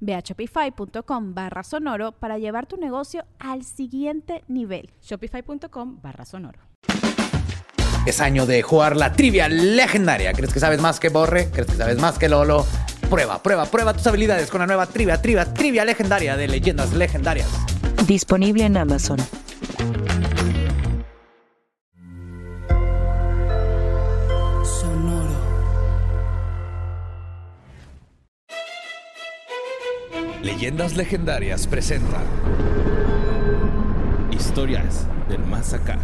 Ve a shopify.com barra sonoro para llevar tu negocio al siguiente nivel. Shopify.com barra sonoro. Es año de jugar la trivia legendaria. ¿Crees que sabes más que Borre? ¿Crees que sabes más que Lolo? Prueba, prueba, prueba tus habilidades con la nueva trivia, trivia, trivia legendaria de leyendas legendarias. Disponible en Amazon. Leyendas legendarias presenta Historias del más acá.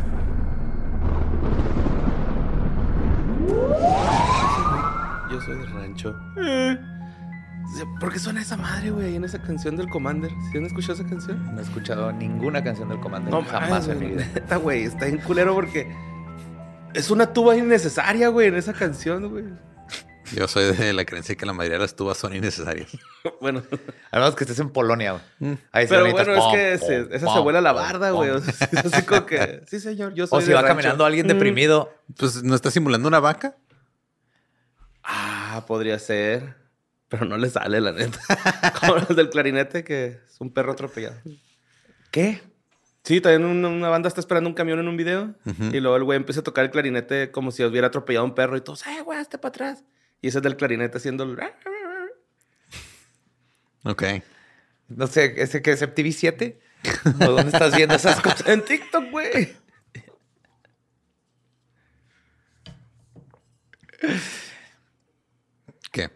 Yo soy del rancho. ¿Por qué suena esa madre, güey, en esa canción del Commander? ¿Sí han escuchado esa canción? No he escuchado ninguna canción del Commander. No, jamás en mi vida. Güey, está bien culero porque es una tuba innecesaria, güey, en esa canción, güey. Yo soy de la creencia que la mayoría de las tubas son innecesarias. bueno. Además que estés en Polonia. Mm. Ahí Pero bueno, es que esa se vuela la barda, güey. así como que, sí, señor, yo soy O si va caminando alguien mm. deprimido. Pues, ¿no está simulando una vaca? Ah, podría ser. Pero no le sale, la neta. como el del clarinete, que es un perro atropellado. ¿Qué? Sí, también una, banda está esperando un camión en un video. Y luego el güey empieza a tocar el clarinete como si hubiera atropellado a un perro. Y todos, ¡eh, güey, hasta para atrás! Y ese es del clarinete haciendo el... Ok. No sé, ¿ese que es MTV 7? ¿O dónde estás viendo esas cosas? En TikTok, güey. ¿Qué?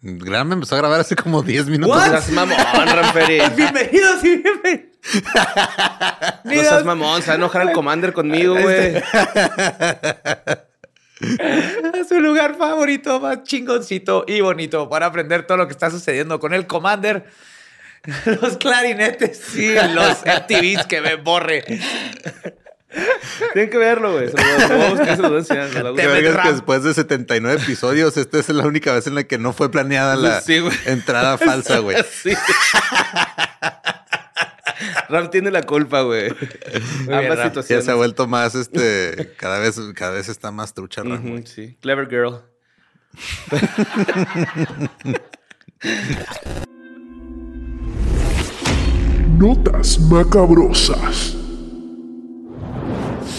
Gran me empezó a grabar hace como 10 minutos. No seas mamón, Ramperi. Bienvenido, sí, bienvenido. No seas mamón, se va a enojar el Commander conmigo, güey. a su lugar favorito, más chingoncito y bonito para aprender todo lo que está sucediendo con el Commander. Los clarinetes y los MTVs que me borre. Tienen que verlo, güey. que después de 79 episodios, esta es la única vez en la que no fue planeada la entrada falsa, güey. Sí. Ram tiene la culpa, güey. Ambas situaciones. Ya se ha vuelto más, este, cada vez, cada vez está más trucha, Ram. sí. Clever girl. Notas macabrosas.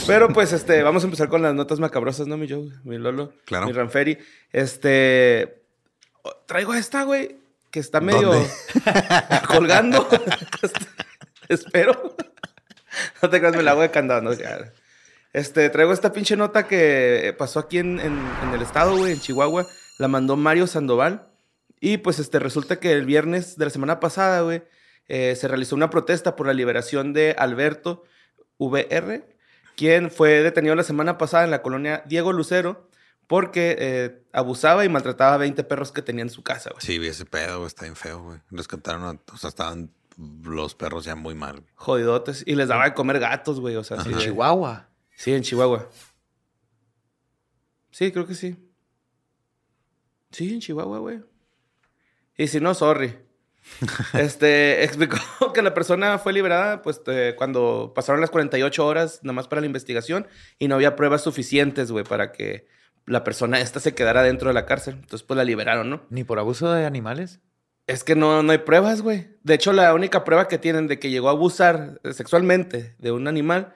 Pero pues, este, vamos a empezar con las notas macabrosas, ¿no, mi Joe? Mi Lolo. Claro. Mi Ranferi. Este. Traigo esta, güey, que está medio colgando. Espero. no te creas, me la hago de candado, no Este, traigo esta pinche nota que pasó aquí en, el estado, güey, en Chihuahua. La mandó Mario Sandoval. Y pues este, resulta que el viernes de la semana pasada, güey, eh, se realizó una protesta por la liberación de Alberto VR, quien fue detenido la semana pasada en la colonia Diego Lucero porque eh, abusaba y maltrataba a 20 perros que tenía en su casa, güey. Sí, vi ese pedo, güey, está bien feo, güey. Rescataron, o sea, estaban los perros ya muy mal. Jodidotes. Y les daba de comer gatos, güey. O sea, ¿En Chihuahua? Sí, en Chihuahua. Sí, creo que sí. Sí, en Chihuahua, güey. Y si no, sorry. este, explicó que la persona fue liberada pues cuando pasaron las 48 horas nada más para la investigación y no había pruebas suficientes, güey, para que la persona esta se quedara dentro de la cárcel. Entonces, pues la liberaron, ¿no? ¿Ni por abuso de animales? Es que no, no hay pruebas, güey. De hecho, la única prueba que tienen de que llegó a abusar sexualmente de un animal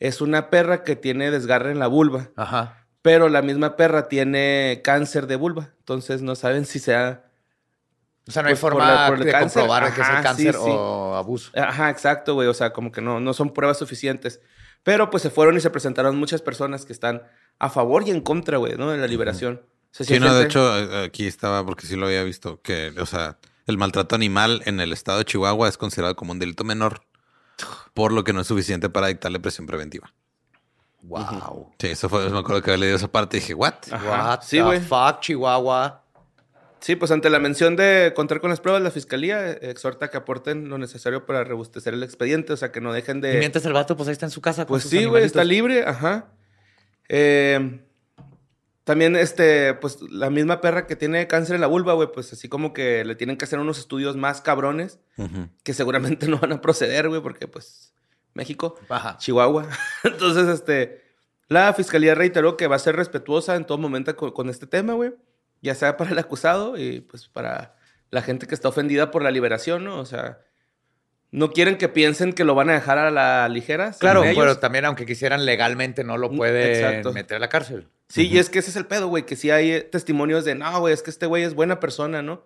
es una perra que tiene desgarre en la vulva. Ajá. Pero la misma perra tiene cáncer de vulva. Entonces no saben si sea. O sea, no hay pues, forma de comprobar que es cáncer o abuso. Ajá, exacto, güey. O sea, como que no, no son pruebas suficientes. Pero pues se fueron y se presentaron muchas personas que están a favor y en contra, güey, ¿no? De la liberación. Sea, Sí, hay no, de hecho, eh, aquí estaba porque sí lo había visto, que, o sea, el maltrato animal en el estado de Chihuahua es considerado como un delito menor, por lo que no es suficiente para dictarle presión preventiva. Wow. Sí, eso fue, me acuerdo que había leído esa parte y dije, ¿what? Ajá. What Sí, the fuck, Chihuahua. Sí, pues ante la mención de contar con las pruebas, la fiscalía eh, exhorta que aporten lo necesario para robustecer el expediente, o sea, que no dejen Y de... mientras el vato, pues ahí está en su casa. con Pues sus sí, güey, está libre, ajá. Eh, también, este, pues la misma perra que tiene cáncer en la vulva, güey, pues así como que le tienen que hacer unos estudios más cabrones que seguramente no van a proceder, güey, porque pues México, Ajá. Chihuahua. Entonces, este, la fiscalía reiteró que va a ser respetuosa en todo momento con, con este tema, güey, ya sea para el acusado y pues para la gente que está ofendida por la liberación, ¿no? O sea, no quieren que piensen que lo van a dejar a la ligera. Claro, pero también, aunque quisieran legalmente, no lo Mm, pueden exacto. meter a la cárcel. Sí, y es que ese es el pedo, güey, que sí hay eh, testimonios de, no, güey, es que este güey es buena persona, ¿no?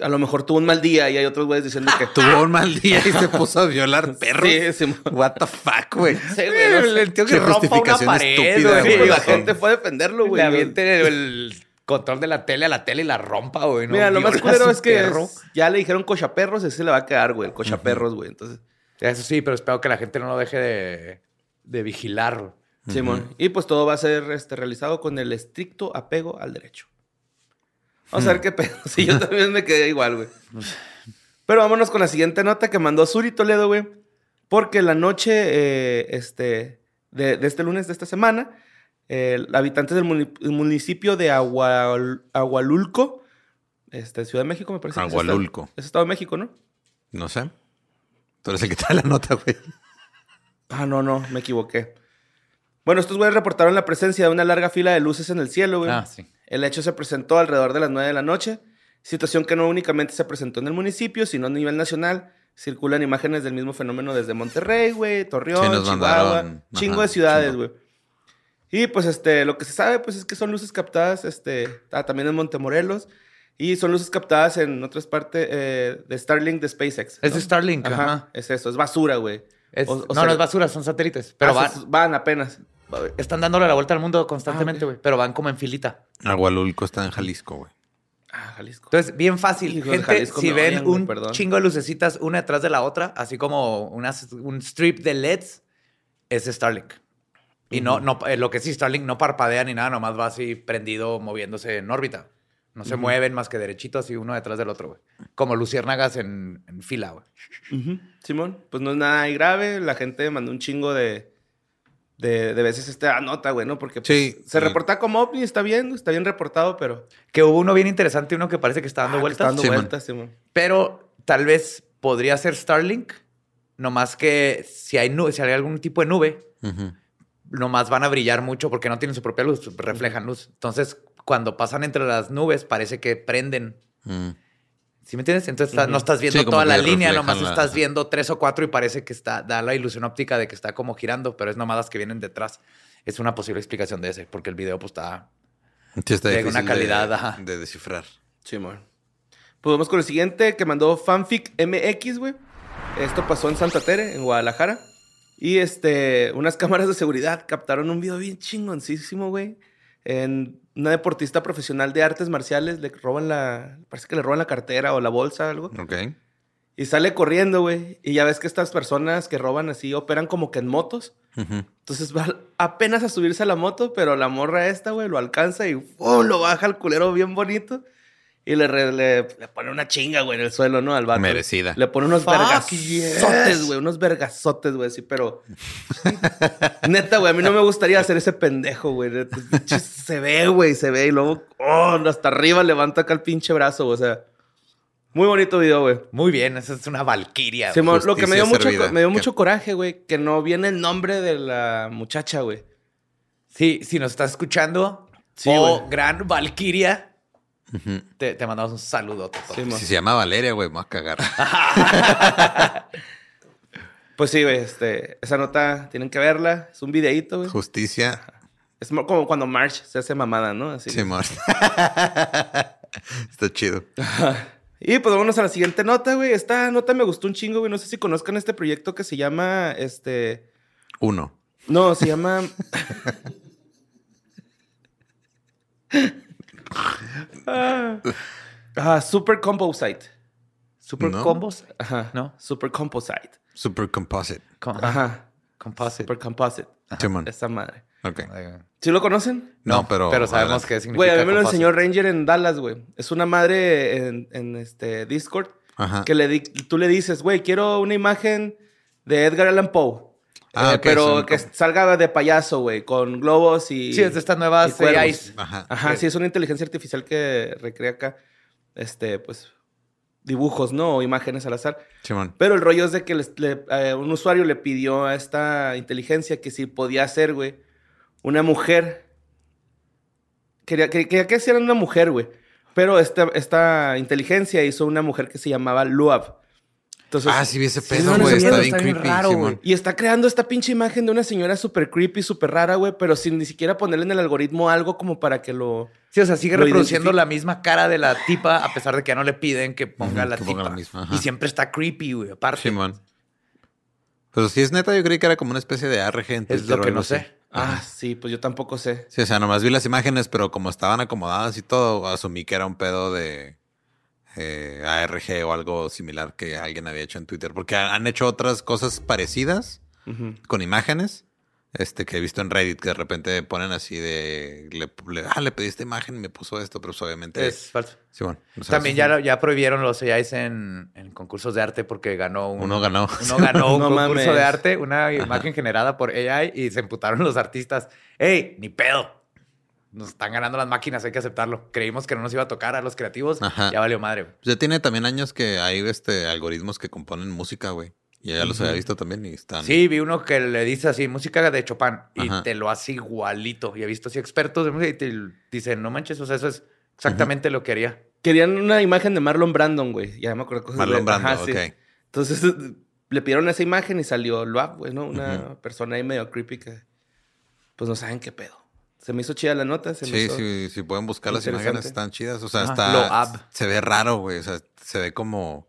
A lo mejor tuvo un mal día y hay otros güeyes diciendo que... Tuvo un mal día y se puso a violar perros. Sí, sí, What the fuck, güey. Sí, güey, no sé. el tío Qué que rompa una pared, estúpida, güey. Sí, la gente fue a defenderlo, güey. Le aviente el control de la tele a la tele y la rompa, güey. ¿no? Mira, lo más culero es que es- ya le dijeron cochaperros, ese se le va a quedar, güey, el cochaperros, güey. Entonces, Eso sí, pero espero que la gente no lo deje de, de vigilar. Simón. Y pues todo va a ser este, realizado con el estricto apego al derecho. Vamos a ver qué pedo. Sí, yo también me quedé igual, güey. Pero vámonos con la siguiente nota que mandó Suri Toledo, güey. Porque la noche, eh, este, de, de este lunes de esta semana, el habitante del muni- municipio de Agual- Agualulco, este, Ciudad de México, me parece. que es Estado- Agualulco. Es Estado de México, ¿no? No sé. Tú eres el que trae la nota, güey. Ah, no, no, me equivoqué. Bueno, estos güeyes reportaron la presencia de una larga fila de luces en el cielo, güey. Ah, sí. El hecho se presentó alrededor de las 9 de la noche, situación que no únicamente se presentó en el municipio, sino a nivel nacional. Circulan imágenes del mismo fenómeno desde Monterrey, güey, Torreón, Sí, Chihuahua, mandaron, chingo ajá, de ciudades, güey. Y pues este, lo que se sabe, pues es que son luces captadas, este, ah, también en Montemorelos, y son luces captadas en otras partes eh, de Starlink de SpaceX. Es de Starlink, Ajá, ajá. es eso, es basura, güey. Es- O- o no, sea- no es basura, son satélites. Pero Ah, van, van apenas. están dándole la vuelta al mundo constantemente, Ah, güey. Pero van como en filita. Agualulco está en Jalisco, güey. Ah, Jalisco. Entonces, bien fácil. Gente, Jalisco si ven un perdón. chingo de lucecitas una detrás de la otra, así como un strip de LEDs, es Starlink. Y no, no, eh, lo que sí, Starlink no parpadea ni nada, nomás va así prendido, moviéndose en órbita. No se mueven más que derechitos y uno detrás del otro, güey. Como luciérnagas en, en fila, güey. Simón, pues no es nada ahí grave. La gente mandó un chingo de, de, de veces esta nota, güey, ¿no? Porque pues, Sí, se sí. reporta como ovni, está bien, está bien reportado, pero... Que hubo uno bien interesante, uno que parece que está dando Ah, vueltas. Está dando Simón. vueltas, Simón. Pero tal vez podría ser Starlink. Nomás que si hay, nu- si hay algún tipo de nube, Ujú. nomás van a brillar mucho porque no tienen su propia luz, reflejan luz. Entonces, cuando pasan entre las nubes, parece que prenden. Mm. ¿Sí me entiendes? Entonces no estás viendo Sí, toda la línea, nomás la- estás viendo tres o cuatro y parece que está, da la ilusión óptica de que está como girando, pero es nomás las que vienen detrás. Es una posible explicación de ese, porque el video pues está... Sí, está De una calidad, de, descifrar. Simón. Pues vamos con el siguiente que mandó Fanfic MX, güey. Esto pasó en Santa Tere, en Guadalajara. Y este, unas cámaras de seguridad captaron un video bien chingoncísimo, güey. En una deportista profesional de artes marciales le roban la. Parece que le roban la cartera o la bolsa, algo. Ok. Y sale corriendo, güey. Y ya ves que estas personas que roban así operan como que en motos. Entonces va apenas a subirse a la moto, pero la morra esta, güey, lo alcanza y ¡fum! lo baja al culero bien bonito. Y le, re- le, le pone una chinga, güey, en el suelo, ¿no? Al vato. Merecida. Le pone unos vergazotes, yes. güey. Unos vergazotes, güey, sí, pero... Neta, güey, a mí no me gustaría hacer ese pendejo, güey. Pinche, Se ve, güey, se ve. Y luego, oh, hasta arriba levanta acá el pinche brazo, güey, o sea... Muy bonito video, güey. Muy bien, esa es una valquiria. Simón, lo que me dio, mucho, me dio mucho coraje, güey, que no viene el nombre de la muchacha, güey. Sí, si nos estás escuchando, Sí, oh, güey. gran valquiria, Te, te mandamos un saludo. Sí. Si se llama Valeria, güey, me voy a cagar. Pues sí, güey, este, esa nota tienen que verla. Es un videíto, güey. Justicia. Es mo- como cuando March se hace mamada, ¿no? Así. Simón. Está chido. Y pues vámonos a la siguiente nota, güey. Esta nota me gustó un chingo, güey. No sé si conozcan este proyecto que se llama, este... Uno. No, se llama. Ah, Super Composite. Super No. combos. Ajá. ¿No? Super Composite. Super composite. Com- Ajá. Composite. Super Composite. Simón. Esa madre. Ok. ¿Sí lo conocen? No, pero. Pero sabemos adelante. qué significa. Güey, a mí me lo enseñó Ranger en Dallas, güey. Es una madre en, en este Discord Ajá. que le di- tú le dices, güey, quiero una imagen de Edgar Allan Poe. Ah, Eh, pero son que como- salga de payaso, güey, con globos y... Sí, es de estas nuevas. AIs. Ajá. Ajá, sí, es una inteligencia artificial que recrea acá, este, pues, dibujos, ¿no? O imágenes al azar. Simón. Pero el rollo es de que les- le- eh, un usuario le pidió a esta inteligencia que si podía hacer, güey, una mujer. Quería, que- quería que hiciera una mujer, güey. Pero esta, esta inteligencia hizo una mujer que se llamaba Luab. Entonces, Ah, sí vi ese pedo, güey. está bien está bien creepy, raro, Simón. Y está creando esta pinche imagen de una señora súper creepy, súper rara, güey, pero sin ni siquiera ponerle en el algoritmo algo como para que lo... Sí, o sea, sigue reproduciendo identifica. la misma cara de la tipa a pesar de que ya no le piden que ponga la que tipa. ponga la misma, y siempre está creepy, güey, aparte. Simón. Pues si es neta, yo creí que era como una especie de ARG en Es lo que no sé. Ah, sí, pues yo tampoco sé. Sí, o sea, nomás vi las imágenes, pero como estaban acomodadas y todo, asumí que era un pedo de eh, ARG o algo similar que alguien había hecho en Twitter. Porque ha- han hecho otras cosas parecidas Ujú. con imágenes. Este que he visto en Reddit que de repente ponen así de le, le- ah, le pedí esta imagen y me puso esto, pero pues, obviamente Es falso. Sí, bueno, o sea, También ya, ya prohibieron los AIs en, en concursos de arte porque ganó un, Uno ganó. Uno ganó un No concurso mames. de arte, una imagen generada por AI y se emputaron los artistas. ¡Ey, ni pedo! Nos están ganando las máquinas, hay que aceptarlo. Creímos que no nos iba a tocar a los creativos, Ajá. ya valió madre. güey. Ya tiene también años que hay este algoritmos que componen música, güey. Y ya los había visto también y están. Sí, vi uno que le dice así, música de Chopin, y Ajá. te lo hace igualito. Y he visto así expertos de música y te dicen, no manches, o sea, eso es exactamente lo que haría. Querían una imagen de Marlon Brandon, güey. Ya me acuerdo cosas Marlon de- Brando, Ajá, sí. ok. Entonces le pidieron esa imagen y salió Luab, güey, ¿no? Una persona ahí medio creepy que pues no saben qué pedo. Se me hizo chida la nota. Se me Sí, hizo... sí, sí, pueden buscar las imágenes, están chidas. O sea, Ajá, está. Se ve raro, güey. O sea, se ve como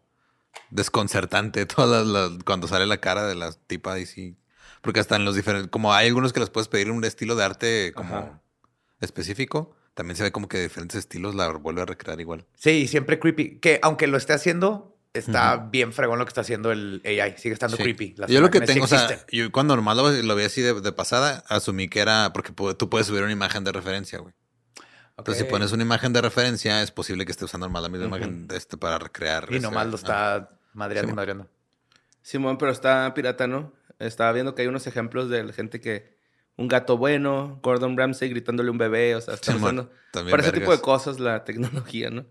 desconcertante todas las, las- cuando sale la cara de la tipa y sí. Porque hasta en los diferentes. Como hay algunos que les puedes pedir un estilo de arte como Ajá. específico. También se ve como que de diferentes estilos la vuelve a recrear igual. Sí, y siempre creepy. Que aunque lo esté haciendo, está bien fregón lo que está haciendo el AI. Sigue estando Sí. creepy. Las yo lo que sí tengo, o sea, yo cuando normal lo, lo vi así de, de pasada, asumí que era porque tú puedes subir una imagen de referencia, güey. Entonces, Ok. si pones una imagen de referencia, es posible que esté usando normal la misma imagen de este para recrear. Y nomás lo Ajá. está madreando y Sí, madreando. Simón, pero está pirata, ¿no? Estaba viendo que hay unos ejemplos de la gente que... Un gato bueno, Gordon Ramsay gritándole a un bebé, o sea, está usando... también Para ese tipo de cosas la tecnología, ¿no?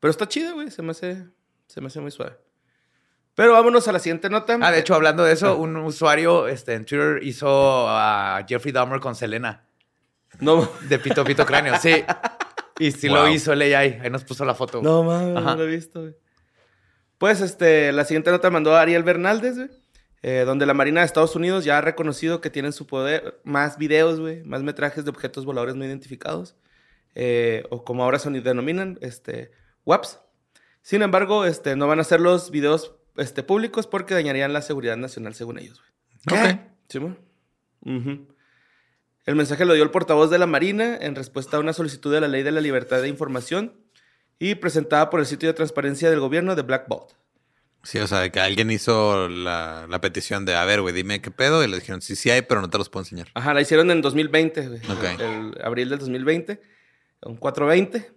Pero está chido, güey. Se me hace... Se me hace muy suave. Pero vámonos a la siguiente nota. Ah, de hecho, hablando de eso, un usuario este, en Twitter hizo a Jeffrey Dahmer con Selena No, de Pito Pito Cráneo. Sí. Y sí Wow. lo hizo el AI. Ahí nos puso la foto. no mames, no lo he visto, güey. Pues, este... La siguiente nota mandó a Ariel Bernaldez, güey. eh, donde la Marina de Estados Unidos ya ha reconocido que tienen su poder más videos, güey, más metrajes de objetos voladores no identificados, eh, o como ahora se denominan, este, WAPs. Sin embargo, este, no van a ser los videos este, públicos porque dañarían la seguridad nacional, según ellos. güey. ¿Qué? ¿Sí, mo? Ujú. El mensaje lo dio el portavoz de la Marina en respuesta a una solicitud de la Ley de la Libertad de Información y presentada por el sitio de transparencia del gobierno de Black Bolt. Sí, o sea, que alguien hizo la, la petición de, a ver, güey, dime qué pedo. Y le dijeron, sí, sí hay, pero no te los puedo enseñar. Ajá, la hicieron en 2020, güey. Ok. El abril del 2020, un 420.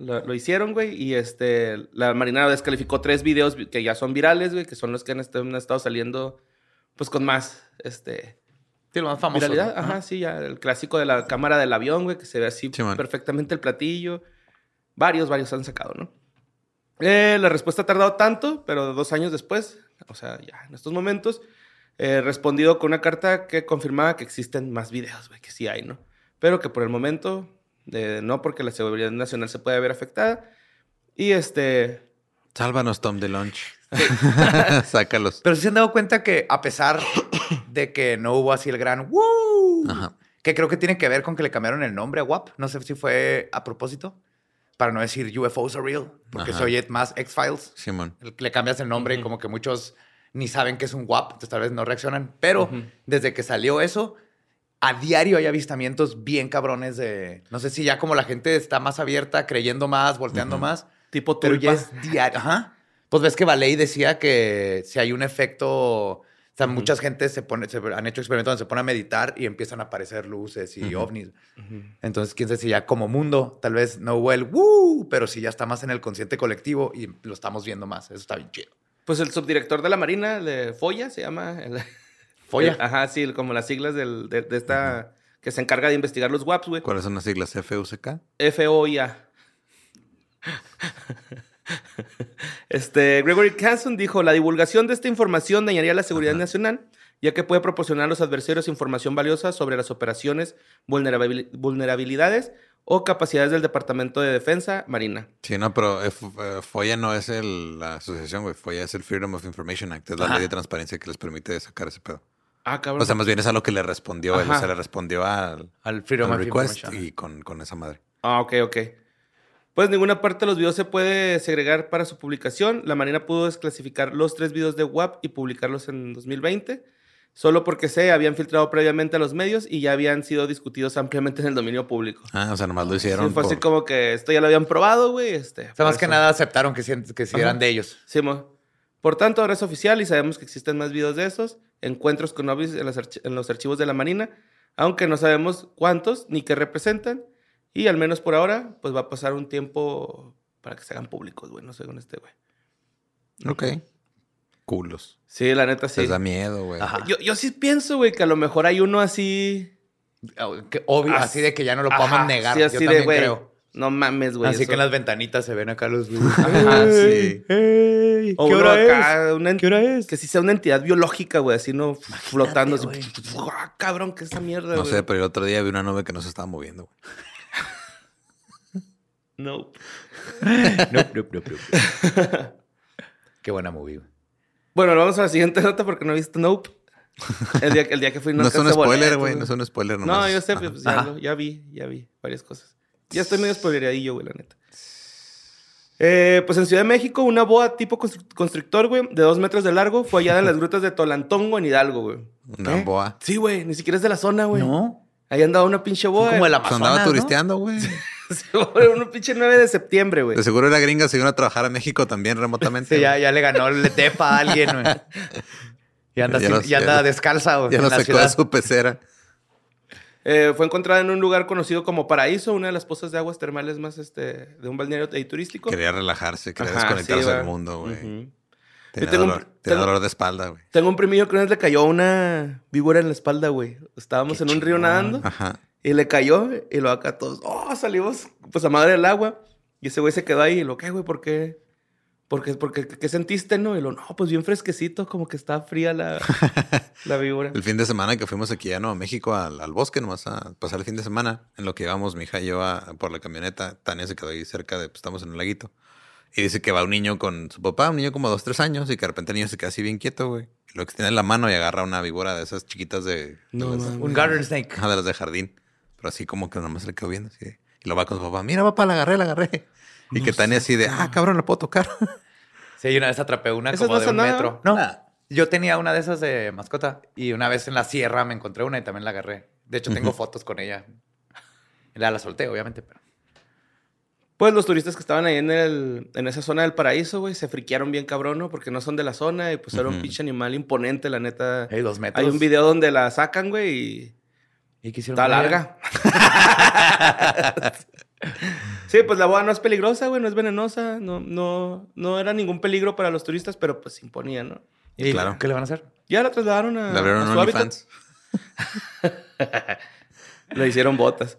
Lo, lo hicieron, güey, y este, la Marina descalificó tres videos vi- que ya son virales, güey, que son los que han, est- han estado saliendo, pues, con más, este, Sí, lo más famoso. viralidad. ¿no? Ajá, sí, ya, el clásico de la cámara del avión, güey, que se ve así Sí, perfectamente el platillo. Varios, varios han sacado, ¿no? Eh, la respuesta ha tardado tanto, pero dos años después, o sea, ya en estos momentos, eh, respondido con una carta que confirmaba que existen más videos, güey, que sí hay, ¿no? Pero que por el momento, no porque la seguridad nacional se puede ver afectada. Y este, Sálvanos, Tom de Lunch. Sácalos. Pero sí se han dado cuenta que a pesar de que no hubo así el gran ¡Woo! Ajá. que creo que tiene que ver con que le cambiaron el nombre a WAP. No sé si fue a propósito. Para no decir UFOs are real. Porque Ajá. se oye más X-Files. Simón. Le cambias el nombre y como que muchos ni saben que es un WAP. Entonces tal vez no reaccionan. Pero desde que salió eso, a diario hay avistamientos bien cabrones de. No sé si ya como la gente está más abierta, creyendo más, volteando más. Tipo Pero ya es diario. Ajá. Pues ves que Valey decía que si hay un efecto. O sea, muchas gente se pone, se han hecho experimentos donde se pone a meditar y empiezan a aparecer luces y ovnis. Entonces, quién sabe si ya como mundo, tal vez no hubo el ¡woo! pero si ya está más en el consciente colectivo y lo estamos viendo más. Eso está bien chido. Pues el subdirector de la Marina, de Foya, se llama. el- Folla. el- ajá, sí, como las siglas del- de, de esta. Que se encarga de investigar los WAPs, güey. ¿Cuáles son las siglas? FUCK. FOIA. Este, Gregory Canson dijo, la divulgación de esta información dañaría la seguridad nacional, ya que puede proporcionar a los adversarios información valiosa sobre las operaciones, vulnerabil- vulnerabilidades o capacidades del Departamento de Defensa Marina. Sí, no, pero eh, F- eh, FOIA no es el- la asociación, güey. FOIA es el Freedom of Information Act. Es la Ajá. ley de transparencia que les permite sacar ese pedo. Ah, cabrón. O sea, más bien es a lo que le respondió él. O Ajá. sea, le respondió al, Al Freedom al of request Information. y con, con esa madre. Ah, ok, ok. Pues ninguna parte de los videos se puede segregar para su publicación. La Marina pudo desclasificar los tres videos de WAP y publicarlos en 2020, solo porque se habían filtrado previamente a los medios y ya habían sido discutidos ampliamente en el dominio público. Ah, o sea, nomás lo Sí, hicieron. fue así como que esto ya lo habían probado, güey. Este, O sea, más que nada aceptaron que, sí- que sí Ajá. eran de ellos. Sí, mo. Por tanto, ahora es oficial y sabemos que existen más videos de esos, encuentros con ovnis en los, archi- en los archivos de la Marina, aunque no sabemos cuántos ni qué representan. Y al menos por ahora, pues va a pasar un tiempo para que se hagan públicos, güey, no sé con este, güey. Ok. Culos. Sí, la neta sí. Les da miedo, güey. Ajá. Yo, yo sí pienso, güey, que a lo mejor hay uno así. Que obvio, As- así de que ya no lo podemos Ajá, negar. sí, Yo así de, también güey, creo. No mames, güey. así eso. que en las ventanitas se ven acá los... Ajá, sí. Ey, O ¿Qué hora acá, es? una ¿Qué hora es? Que sí sea una entidad biológica, güey, así no flotando. Así. ¡Ah, cabrón, qué es esa mierda, No sé, pero el otro día vi una nube que no se estaba moviendo. güey. No. Nope, nope, nope, nope. Qué buena movie. güey. Bueno, vamos a la siguiente nota porque no he visto Nope. El día, el día que fui No, es un spoiler, güey. No es un spoiler No, nomás. yo sé, pues ya, Ajá. lo- ya vi, ya vi varias cosas. Ya estoy medio spoileradillo, güey, la neta. Eh, pues en Ciudad de México, una boa tipo constru- constructor, güey, de dos metros de largo, fue hallada en las grutas de Tolantongo, en Hidalgo, güey. Una ¿Qué? boa. Sí, güey, ni siquiera es de la zona, güey. No. Ahí andaba una pinche boa. como el Pues Amazonas, andaba ¿no? turisteando, güey. un pinche 9 de septiembre, güey. De seguro era gringa, se vino a trabajar a México también remotamente. Sí, ya, ya le ganó el tepa a alguien, güey. Y anda, Ya sin- lo- ya anda ya lo- descalza, güey. Ya en lo la sacó de su pecera. Eh, fue encontrada en un lugar conocido como Paraíso, una de las pozas de aguas termales más este, de un balneario turístico. Quería relajarse, quería Ajá, desconectarse del mundo, güey. Tenía, tengo un- dolor, tenía tengo- dolor de espalda, güey. Tengo un primillo que una vez le cayó una víbora en la espalda, güey. Estábamos Qué en un río chingón. nadando Ajá. y le cayó y lo acá todos, oh, salimos pues a madre del agua. Y ese güey se quedó ahí y lo, ¿qué, güey? ¿Por qué? Porque, porque, ¿qué sentiste, no? Y lo, no, pues bien fresquecito, como que está fría la, la víbora. El fin de semana que fuimos aquí a Nuevo México al, al bosque, nomás a pasar el fin de semana, en lo que íbamos mi hija y yo a- por la camioneta, Tania se quedó ahí cerca de, pues estamos en un laguito. Y dice que va un niño con su papá, un niño como dos, tres años, y que de repente el niño se queda así bien quieto, güey. Y lo extiende la mano y agarra una víbora de esas chiquitas de, de No, las- mames. Un garden snake. De las de jardín. Pero así como que nomás se le quedó viendo así. de- Y lo va con su papá. Mira, papá, la agarré, la agarré. Y que Tania así de, ah, cabrón, la puedo tocar. Sí, y una vez atrapé una ¿Esas como no de un nada? metro. No, yo tenía una de esas de mascota y una vez en la sierra me encontré una y también la agarré. De hecho, tengo fotos con ella. La, la solté, obviamente, pero... Pues los turistas que estaban ahí en, el, en esa zona del paraíso, güey, se friquearon bien cabrón, ¿no? Porque no son de la zona y pues era un pinche animal imponente, la neta. Hey, dos metros. Hay un video donde la sacan, güey, y ¿Y qué hicieron está larga. sí, pues la boa no es peligrosa, güey, no es venenosa, no, no, no era ningún peligro para los turistas, pero pues imponía, ¿no? ¿Y Claro. qué le van a hacer? Ya la trasladaron a, abrieron a su hábitat. OnlyFans. Le hicieron botas.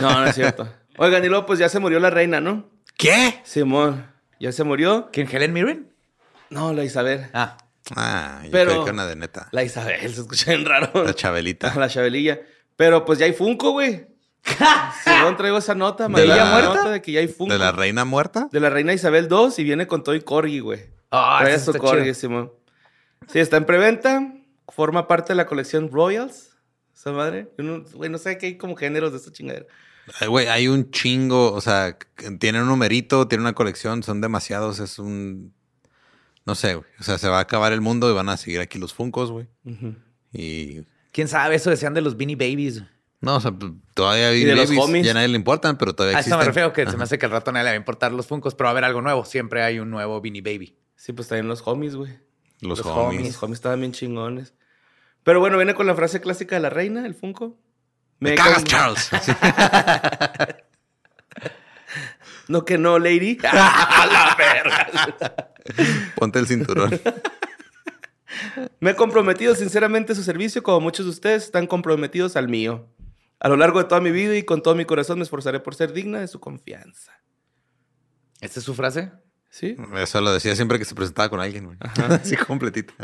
No, no es cierto. Oigan, y luego pues ya se murió la reina, ¿no? ¿Qué? Simón, ya se murió. ¿Quién? ¿Helen Mirren? No, la Isabel. Ah, Ah, yo Pero- creo que una de neta. La Isabel, se escucha bien raro. La chabelita. La Chabelilla. Pero pues ya hay Funko, güey. Simón, traigo esa nota. ¿De mandé ella la muerta? nota de que ya hay Funko. ¿De la reina muerta? De la reina Isabel II y viene con todo y corgi, güey. Ah, Trae eso su corgi. Simón. Sí, está en preventa. Forma parte de la colección Royals. Esa madre. Güey, no sé qué hay como géneros de esta chingadera. Ay, Güey, hay un chingo, o sea, que tienen un numerito, tienen una colección, son demasiados, es un... No sé, güey. O sea, se va a acabar el mundo y van a seguir aquí los Funcos, güey. Y ¿Quién sabe? Eso decían de los Beanie Babies. No, o sea, todavía los babies, homies. ya a nadie le importan, pero todavía A eso existen. me refiero que se me hace que al rato a nadie le va a importar los Funkos, pero va a haber algo nuevo. Siempre hay un nuevo Beanie Baby. Sí, pues también los homies, güey. Los, Los homies. Los homies estaban bien chingones. Pero bueno, viene con la frase clásica de la reina, el Funko. Me Me cagas, Charles. No que no, lady. A la verga. Ponte el cinturón. Me he comprometido sinceramente a su servicio, como muchos de ustedes están comprometidos al mío. A lo largo de toda mi vida y con todo mi corazón me esforzaré por ser digna de su confianza. ¿Esta es su frase? ¿Sí? Eso lo decía siempre que se presentaba con alguien, güey. Así completita.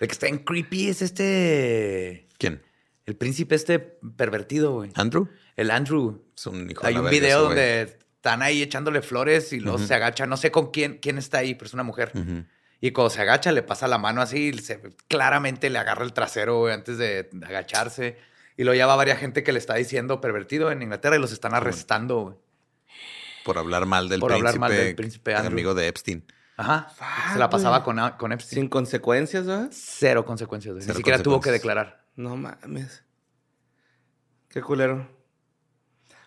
De que está en creepy es este... ¿Quién? El príncipe este pervertido, güey. ¿Andrew? El Andrew. Es un hijo de Hay un video donde están ahí echándole flores y luego se agacha. No sé con quién, quién está ahí, pero es una mujer. Ujú. Y cuando se agacha, le pasa la mano así, y se, claramente le agarra el trasero güey, antes de agacharse. Y lo lleva varias gente que le está diciendo pervertido en Inglaterra y los están arrestando. güey. Por hablar mal del Por príncipe. hablar mal del príncipe Andrew. Amigo de Epstein. Ajá. Fuck, se la pasaba con, a- con Epstein. Sin consecuencias, ¿verdad? Cero consecuencias. güey. Cero Ni siquiera tuvo que declarar. No mames. Qué culero.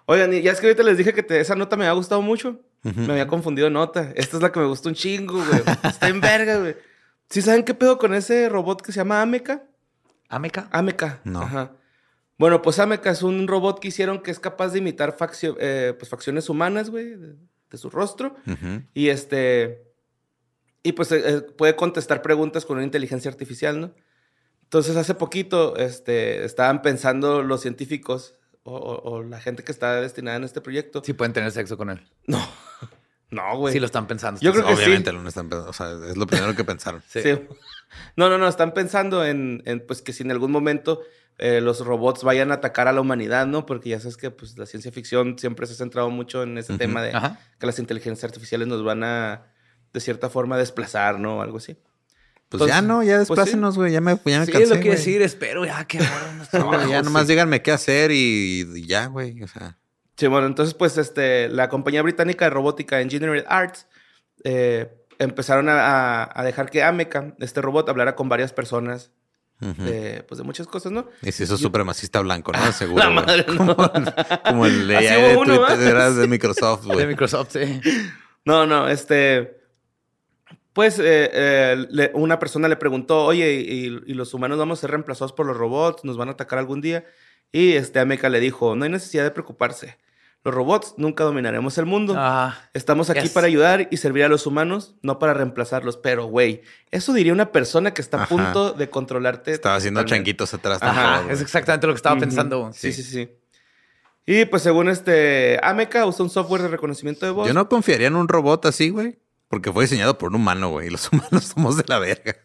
Oigan, ya es que ahorita les dije que te- esa nota me había gustado mucho. Me había confundido nota. Esta es la que me gustó un chingo, güey. Está en verga, güey. ¿Sí saben qué pedo con ese robot que se llama Ameca? ¿Ameca? Ameca. No. Ajá. Bueno, pues Ameca es un robot que hicieron que es capaz de imitar faccio- eh, pues, facciones humanas, güey, de, de su rostro. Y este. Y pues eh, eh, puede contestar preguntas con una inteligencia artificial, ¿no? Entonces, hace poquito este, estaban pensando los científicos o, o- o la gente que está destinada en este proyecto. Sí pueden tener sexo con él. No. No, güey. Sí lo están pensando. Yo creo que Obviamente sí. lo están pensando. O sea, es lo primero que pensaron. Sí. Sí. No, no, no. Están pensando en, en, pues que si en algún momento eh, los robots vayan a atacar a la humanidad, ¿no? Porque ya sabes que pues, la ciencia ficción siempre se ha centrado mucho en ese tema de Ajá. que las inteligencias artificiales nos van a, de cierta forma, desplazar, ¿no? O algo así. Pues ya no, ya pues sí. desplácenos, güey. Ya me, ya me Sí, cansé, es lo que decir. Espero ya que ahora no Sí, ya nomás díganme qué hacer y, y ya, güey. O sea, Sí, bueno, entonces, pues, este, la compañía británica de robótica Engineering Arts eh, empezaron a, a- a dejar que Ameca, este robot, hablara con varias personas de, pues, de muchas cosas, ¿no? y si eso es supremacista blanco, ¿no? Seguro. La madre, no. como, el, como de uno, Twitter de Microsoft, De güey. Microsoft, sí. No, no, este. Pues eh, eh, le- una persona le preguntó, oye, ¿y, y los humanos vamos a ser reemplazados por los robots? ¿Nos van a atacar algún día? Y este Ameca le dijo, no hay necesidad de preocuparse. Los robots nunca dominaremos el mundo. Ah, Estamos aquí Yes. para ayudar y servir a los humanos, no para reemplazarlos. Pero, güey, eso diría una persona que está a Ajá. punto de controlarte. Estaba haciendo changuitos atrás. Ajá, es exactamente lo que estaba pensando. Sí, sí, sí. Y pues según este Ameca usa un software de reconocimiento de voz. Yo no confiaría en un robot así, güey. Porque fue diseñado por un humano, güey. Y los humanos somos de la verga.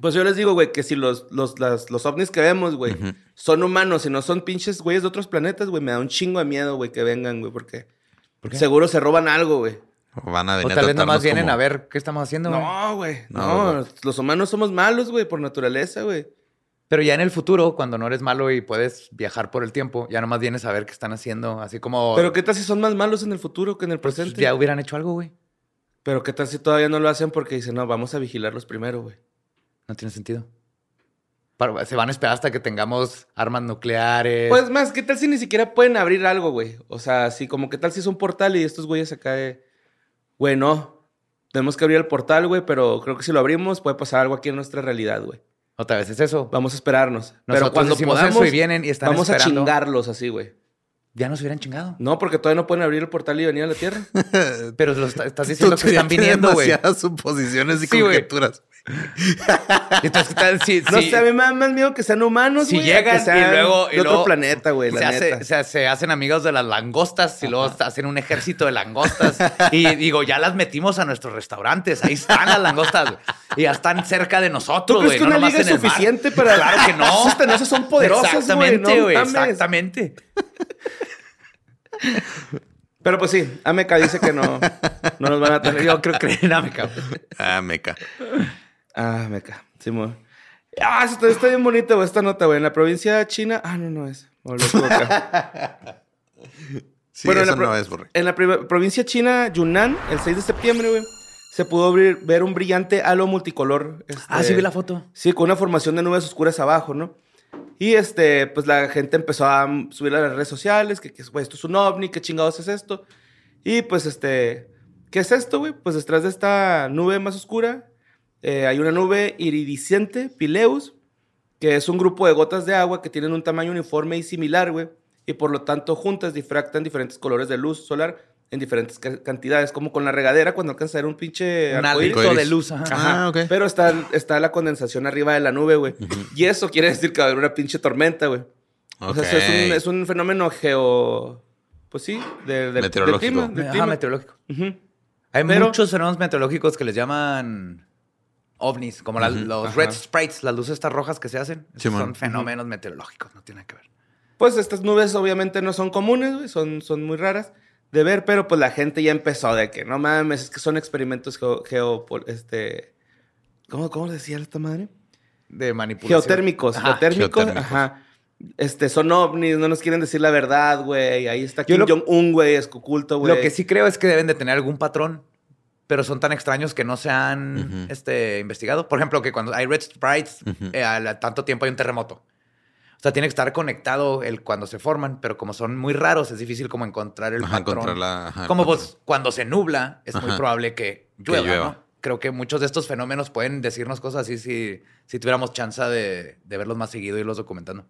Pues yo les digo, güey, que si los, los, las- los ovnis que vemos, güey, son humanos y no son pinches güeyes de otros planetas, güey, me da un chingo de miedo, güey, que vengan, güey, porque qué? seguro se roban algo, güey. Van a O venir tal vez nomás vienen como- a ver qué estamos haciendo. güey. No, güey. No, No, los humanos somos malos, güey, por naturaleza, güey. Pero ya en el futuro, cuando no eres malo y puedes viajar por el tiempo, ya nomás vienes a ver qué están haciendo. Así como. Pero qué tal si son más malos en el futuro que en el pues, presente. ya hubieran hecho algo, güey. Pero qué tal si todavía no lo hacen porque dicen, no, vamos a vigilarlos primero, güey. No tiene sentido. Se van a esperar hasta que tengamos armas nucleares. Pues más, ¿qué tal si ni siquiera pueden abrir algo, güey? O sea, así como qué tal si es un portal y estos güeyes acá de... Güey, no. Tenemos que abrir el portal, güey, pero creo que si lo abrimos puede pasar algo aquí en nuestra realidad, güey. Otra vez es eso. Vamos a esperarnos. pero cuando podamos, eso y vienen y están vamos esperando. a chingarlos así, güey. Ya nos hubieran chingado. No, porque todavía no pueden abrir el portal y venir a la Tierra. Pero lo está- estás diciendo que están viniendo, güey. demasiadas suposiciones y Sí, conjeturas. Entonces, ¿qué tal si, No si- sé, a mí me da más miedo que sean humanos, si a llegan que sean y luego, y de otro luego planeta, güey, se, hace- neta. se, se hacen amigos de las langostas y luego hacen un ejército de langostas. y digo, ya las metimos a nuestros restaurantes. Ahí están las langostas. Y ya están cerca de ¿Tú nosotros, crees güey. que no una nomás liga es mar. suficiente para... Claro que no. Esas son poderosas. Exactamente, no güey. mames. exactamente. Pero pues sí, Ameca dice que no, no nos van a tener. Yo creo que no me cago. Ah, meca. Ah, Ameca, Simón. Ah, está, está bien bonita, güey, esta nota, güey. En la provincia china. Ah, no, no es. Sí, Bueno, en eso la pro- no es, borre. En la pri- provincia china, Yunnan, el 6 de septiembre, güey, se pudo ver, ver un brillante halo multicolor. Ah, este, sí vi la foto. Sí, con una formación de nubes oscuras abajo, ¿no? Y este, pues la gente empezó a subir a las redes sociales, que, que esto es un ovni, qué chingados es esto. Y pues este, ¿qué es esto, güey? Pues detrás de esta nube más oscura eh, hay una nube iridiscente, Pileus, que es un grupo de gotas de agua que tienen un tamaño uniforme y similar, güey. Y por lo tanto juntas difractan diferentes colores de luz solar en diferentes ca- cantidades, como con la regadera cuando alcanza a ver un pinche Un arcoíris. de luz. Ajá. Ah. Pero está, está la condensación arriba de la nube, güey. Y eso quiere decir que va a haber una pinche tormenta, güey. O sea, eso es, un, Ok. es un fenómeno geo... Pues sí, de, de- Meteorológico. del clima. del Ajá, clima. meteorológico. Hay Pero- muchos fenómenos meteorológicos que les llaman ovnis, como la- los Ajá. red sprites, las luces estas rojas que se hacen. Son fenómenos meteorológicos, no tiene nada que ver. Pues estas nubes obviamente no son comunes, güey. Son, son muy raras de ver, pero pues la gente ya empezó de que no mames, es que son experimentos geo... geo- este... ¿Cómo, ¿Cómo decía esta madre? De manipulación. Geotérmicos, Ajá. geotérmicos, Geotérmicos. ajá. Este, son ovnis, no nos quieren decir la verdad, güey. Ahí está Kim Jong-un, güey, es oculto, güey. Lo que sí creo es que deben de tener algún patrón, pero son tan extraños que no se han este, investigado. Por ejemplo, que cuando hay red sprites, eh, a la- tanto tiempo hay un terremoto. O sea, tiene que estar conectado el cuando se forman, pero como son muy raros, es difícil como encontrar el Ajá, patrón. encontrar la- ajá, como pues cuando se nubla, es muy probable que llueva, llueva. ¿no? Creo que muchos de estos fenómenos pueden decirnos cosas así si, si tuviéramos chance de, de verlos más seguido y irlos documentando.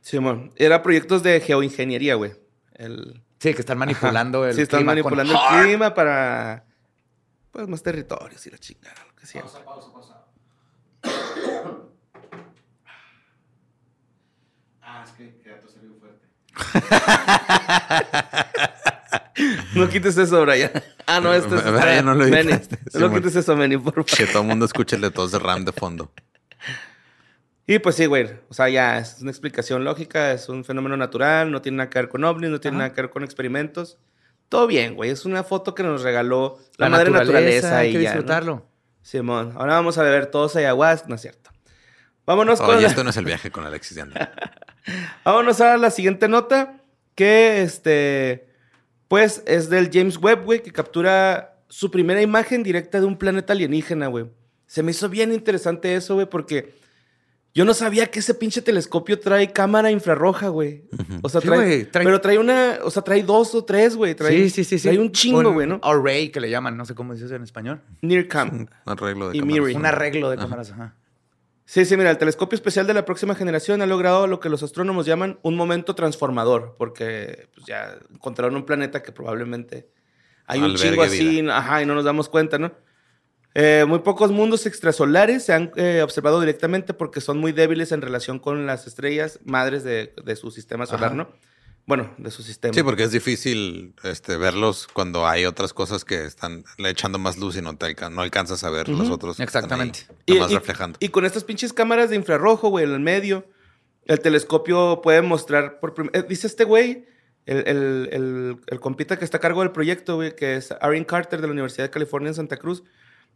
Simón, era proyectos de geoingeniería, güey. El... Sí, que están manipulando el sí, están clima con- manipulando el clima para pues más territorios y la chingada, lo que sea. Ah, es que queda tu salió fuerte. No quites eso, Brian. Ah, no, este es Brian, no lo Manny. editaste, No Simón. quites eso, Manny, por favor. Que todo el mundo escuche el de tos de RAM de fondo. Y pues sí, güey. O sea, ya es una explicación lógica, es un fenómeno natural, no tiene nada que ver con ovnis, no tiene nada que ver con experimentos. Todo bien, güey. Es una foto que nos regaló la, madre naturaleza, hay y que ya. ¿no? disfrutarlo. Simón, ahora vamos a beber todos ayahuasca, no es cierto. Vámonos con Oye, la- esto no es el viaje con Alexis de Anda. Vámonos a la siguiente nota, que este, pues es del James Webb, güey, que captura su primera imagen directa de un planeta alienígena, güey. Se me hizo bien interesante eso, güey, porque yo no sabía que ese pinche telescopio trae cámara infrarroja, güey. O sea, Sí, trae, pero trae una, o sea, trae dos o tres, güey. Trae, Sí, sí, sí, sí. Trae un chingo, güey, ¿no? Array que le llaman, no sé cómo dices en español. NIRCam. Un arreglo de Y cámaras. Miri. Un arreglo de cámaras, ajá. Sí, sí, mira, el telescopio especial de la próxima generación ha logrado lo que los astrónomos llaman un momento transformador, porque pues, ya encontraron un planeta que probablemente hay un chingo así, ajá, y no nos damos cuenta, ¿no? Eh, muy pocos mundos extrasolares se han eh, observado directamente porque son muy débiles en relación con las estrellas madres de, de su sistema solar, Ajá. ¿no? Bueno, de su sistema. Sí, porque es difícil este, verlos cuando hay otras cosas que están le echando más luz y no, te alca- no alcanzas a ver los otros. Exactamente. ahí, Y, y- reflejando. y con estas pinches cámaras de infrarrojo, güey, en el medio, el telescopio puede mostrar por eh, dice este güey, el, el, el, el compita que está a cargo del proyecto, güey, que es Aaron Carter de la Universidad de California en Santa Cruz,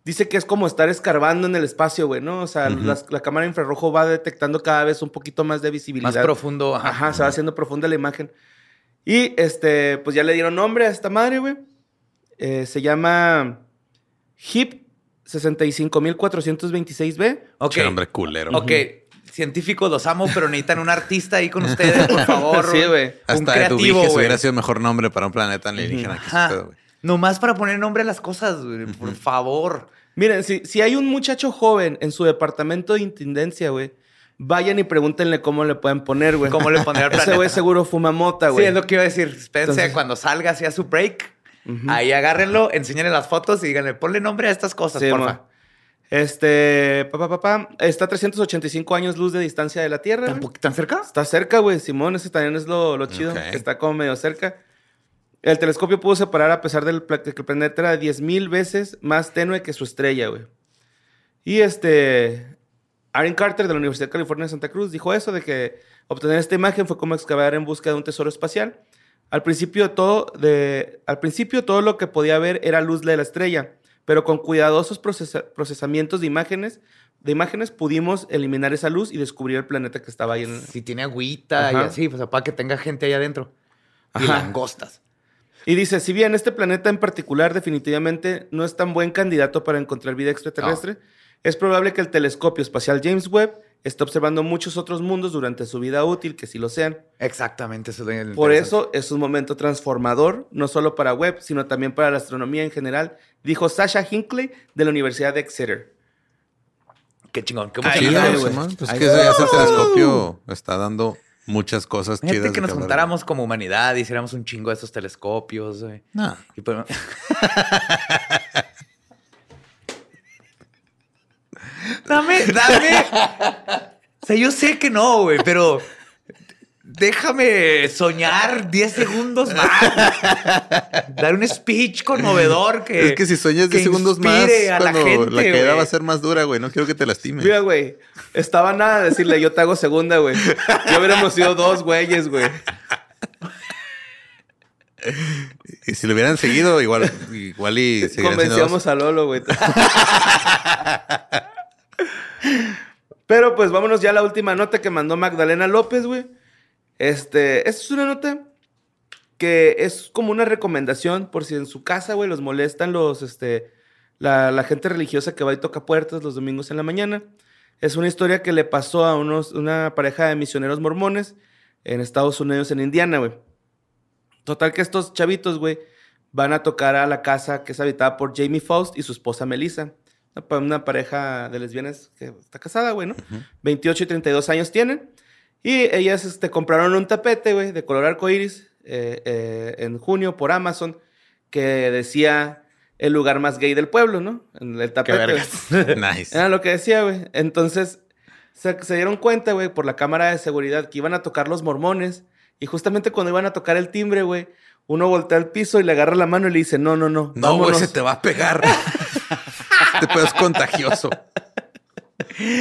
dice que es como estar escarbando en el espacio, güey, ¿no? O sea, la cámara infrarrojo va detectando cada vez un poquito más de visibilidad. Más profundo, ajá. Ajá, se va haciendo profunda la imagen. Y este, pues ya le dieron nombre a esta madre, güey. Eh, se llama HIP 65426B. Ok. Che, nombre culero. Ok. Científicos los amo, pero necesitan un artista ahí con ustedes, por favor. Sí, güey. Un Hasta creativo, Eduviges güey. hubiera sido el mejor nombre para un planeta alienígena. que ese Ajá. Nomás para poner nombre a las cosas, güey, por favor. Miren, si, si hay un muchacho joven en su departamento de intendencia, güey, vayan y pregúntenle cómo le pueden poner, güey. ¿Cómo le pondría al Ese güey seguro fuma mota, Sí, güey. es lo que iba a decir. Espérense Entonces- cuando salga hacia su break. Ahí agárrenlo, enséñenle las fotos y díganle, ponle nombre a estas cosas, Sí, porfa. Este, papá, papá, está a 385 años luz de distancia de la Tierra. ¿Tan, cerca? Está cerca, güey, Simón, ese también es lo, lo chido, está como medio cerca. El telescopio pudo separar a pesar de que el planeta era 10.000 veces más tenue que su estrella, güey. Y este, Aaron Carter de la Universidad de California de Santa Cruz dijo eso, de que obtener esta imagen fue como excavar en busca de un tesoro espacial. Al principio todo, de, al principio todo lo que podía ver era luz de la estrella, pero con cuidadosos procesa- procesamientos de imágenes, de imágenes pudimos eliminar esa luz y descubrir el planeta que estaba ahí en, Si tiene agüita y así, pues para que tenga gente ahí adentro. Y Ajá. langostas. Y dice, si bien este planeta en particular definitivamente no es tan buen candidato para encontrar vida extraterrestre, es probable que el telescopio espacial James Webb esté observando muchos otros mundos durante su vida útil que sí lo sean. Exactamente. Eso es lo Por eso es un momento transformador, no solo para Webb, sino también para la astronomía en general, dijo Sasha Hinckley de la Universidad de Exeter. Qué chingón. Qué mucha está, gente, güey. Simón, Pues Ahí que está. ese, ese telescopio está dando muchas cosas chidas. Gente de que nos hablar. juntáramos como humanidad, hiciéramos un chingo de esos telescopios, güey. No. Y pues- dame, dame. O sea, yo sé que no, güey, pero déjame soñar 10 segundos más. Dar un speech conmovedor que. Es que si sueñas que 10 segundos más, a la la, gente, caída güey. va a ser más dura, güey. No quiero que te lastimes. Mira, güey, estaba nada de decirle, yo te hago segunda, güey. Ya hubiéramos sido dos güeyes, güey. Y si lo hubieran seguido, igual, igual y Convencíamos a Lolo, güey. Pero pues vámonos ya a la última nota que mandó Magdalena López, güey. Este, esta es una nota que es como una recomendación por si en su casa, güey, los molestan los, este, la, la gente religiosa que va y toca puertas los domingos en la mañana. Es una historia que le pasó a unos, una pareja de misioneros mormones en Estados Unidos, en Indiana, güey. Total que estos chavitos, güey, van a tocar a la casa que es habitada por Jamie Faust y su esposa Melissa. Una, pa- una pareja de lesbianas que está casada, güey, ¿no? 28 y 32 años tienen. Y ellas este, compraron un tapete, güey, de color arcoíris eh, eh, en junio por Amazon que decía el lugar más gay del pueblo, ¿no? En el tapete. vergas. Nice. Era lo que decía, güey. Entonces, se, se dieron cuenta, güey, por la cámara de seguridad que iban a tocar los mormones. Y justamente cuando iban a tocar el timbre, güey, uno voltea al piso y le agarra la mano y le dice, no, no, no. No, güey, vámonos". se te va a pegar. este pedo es contagioso.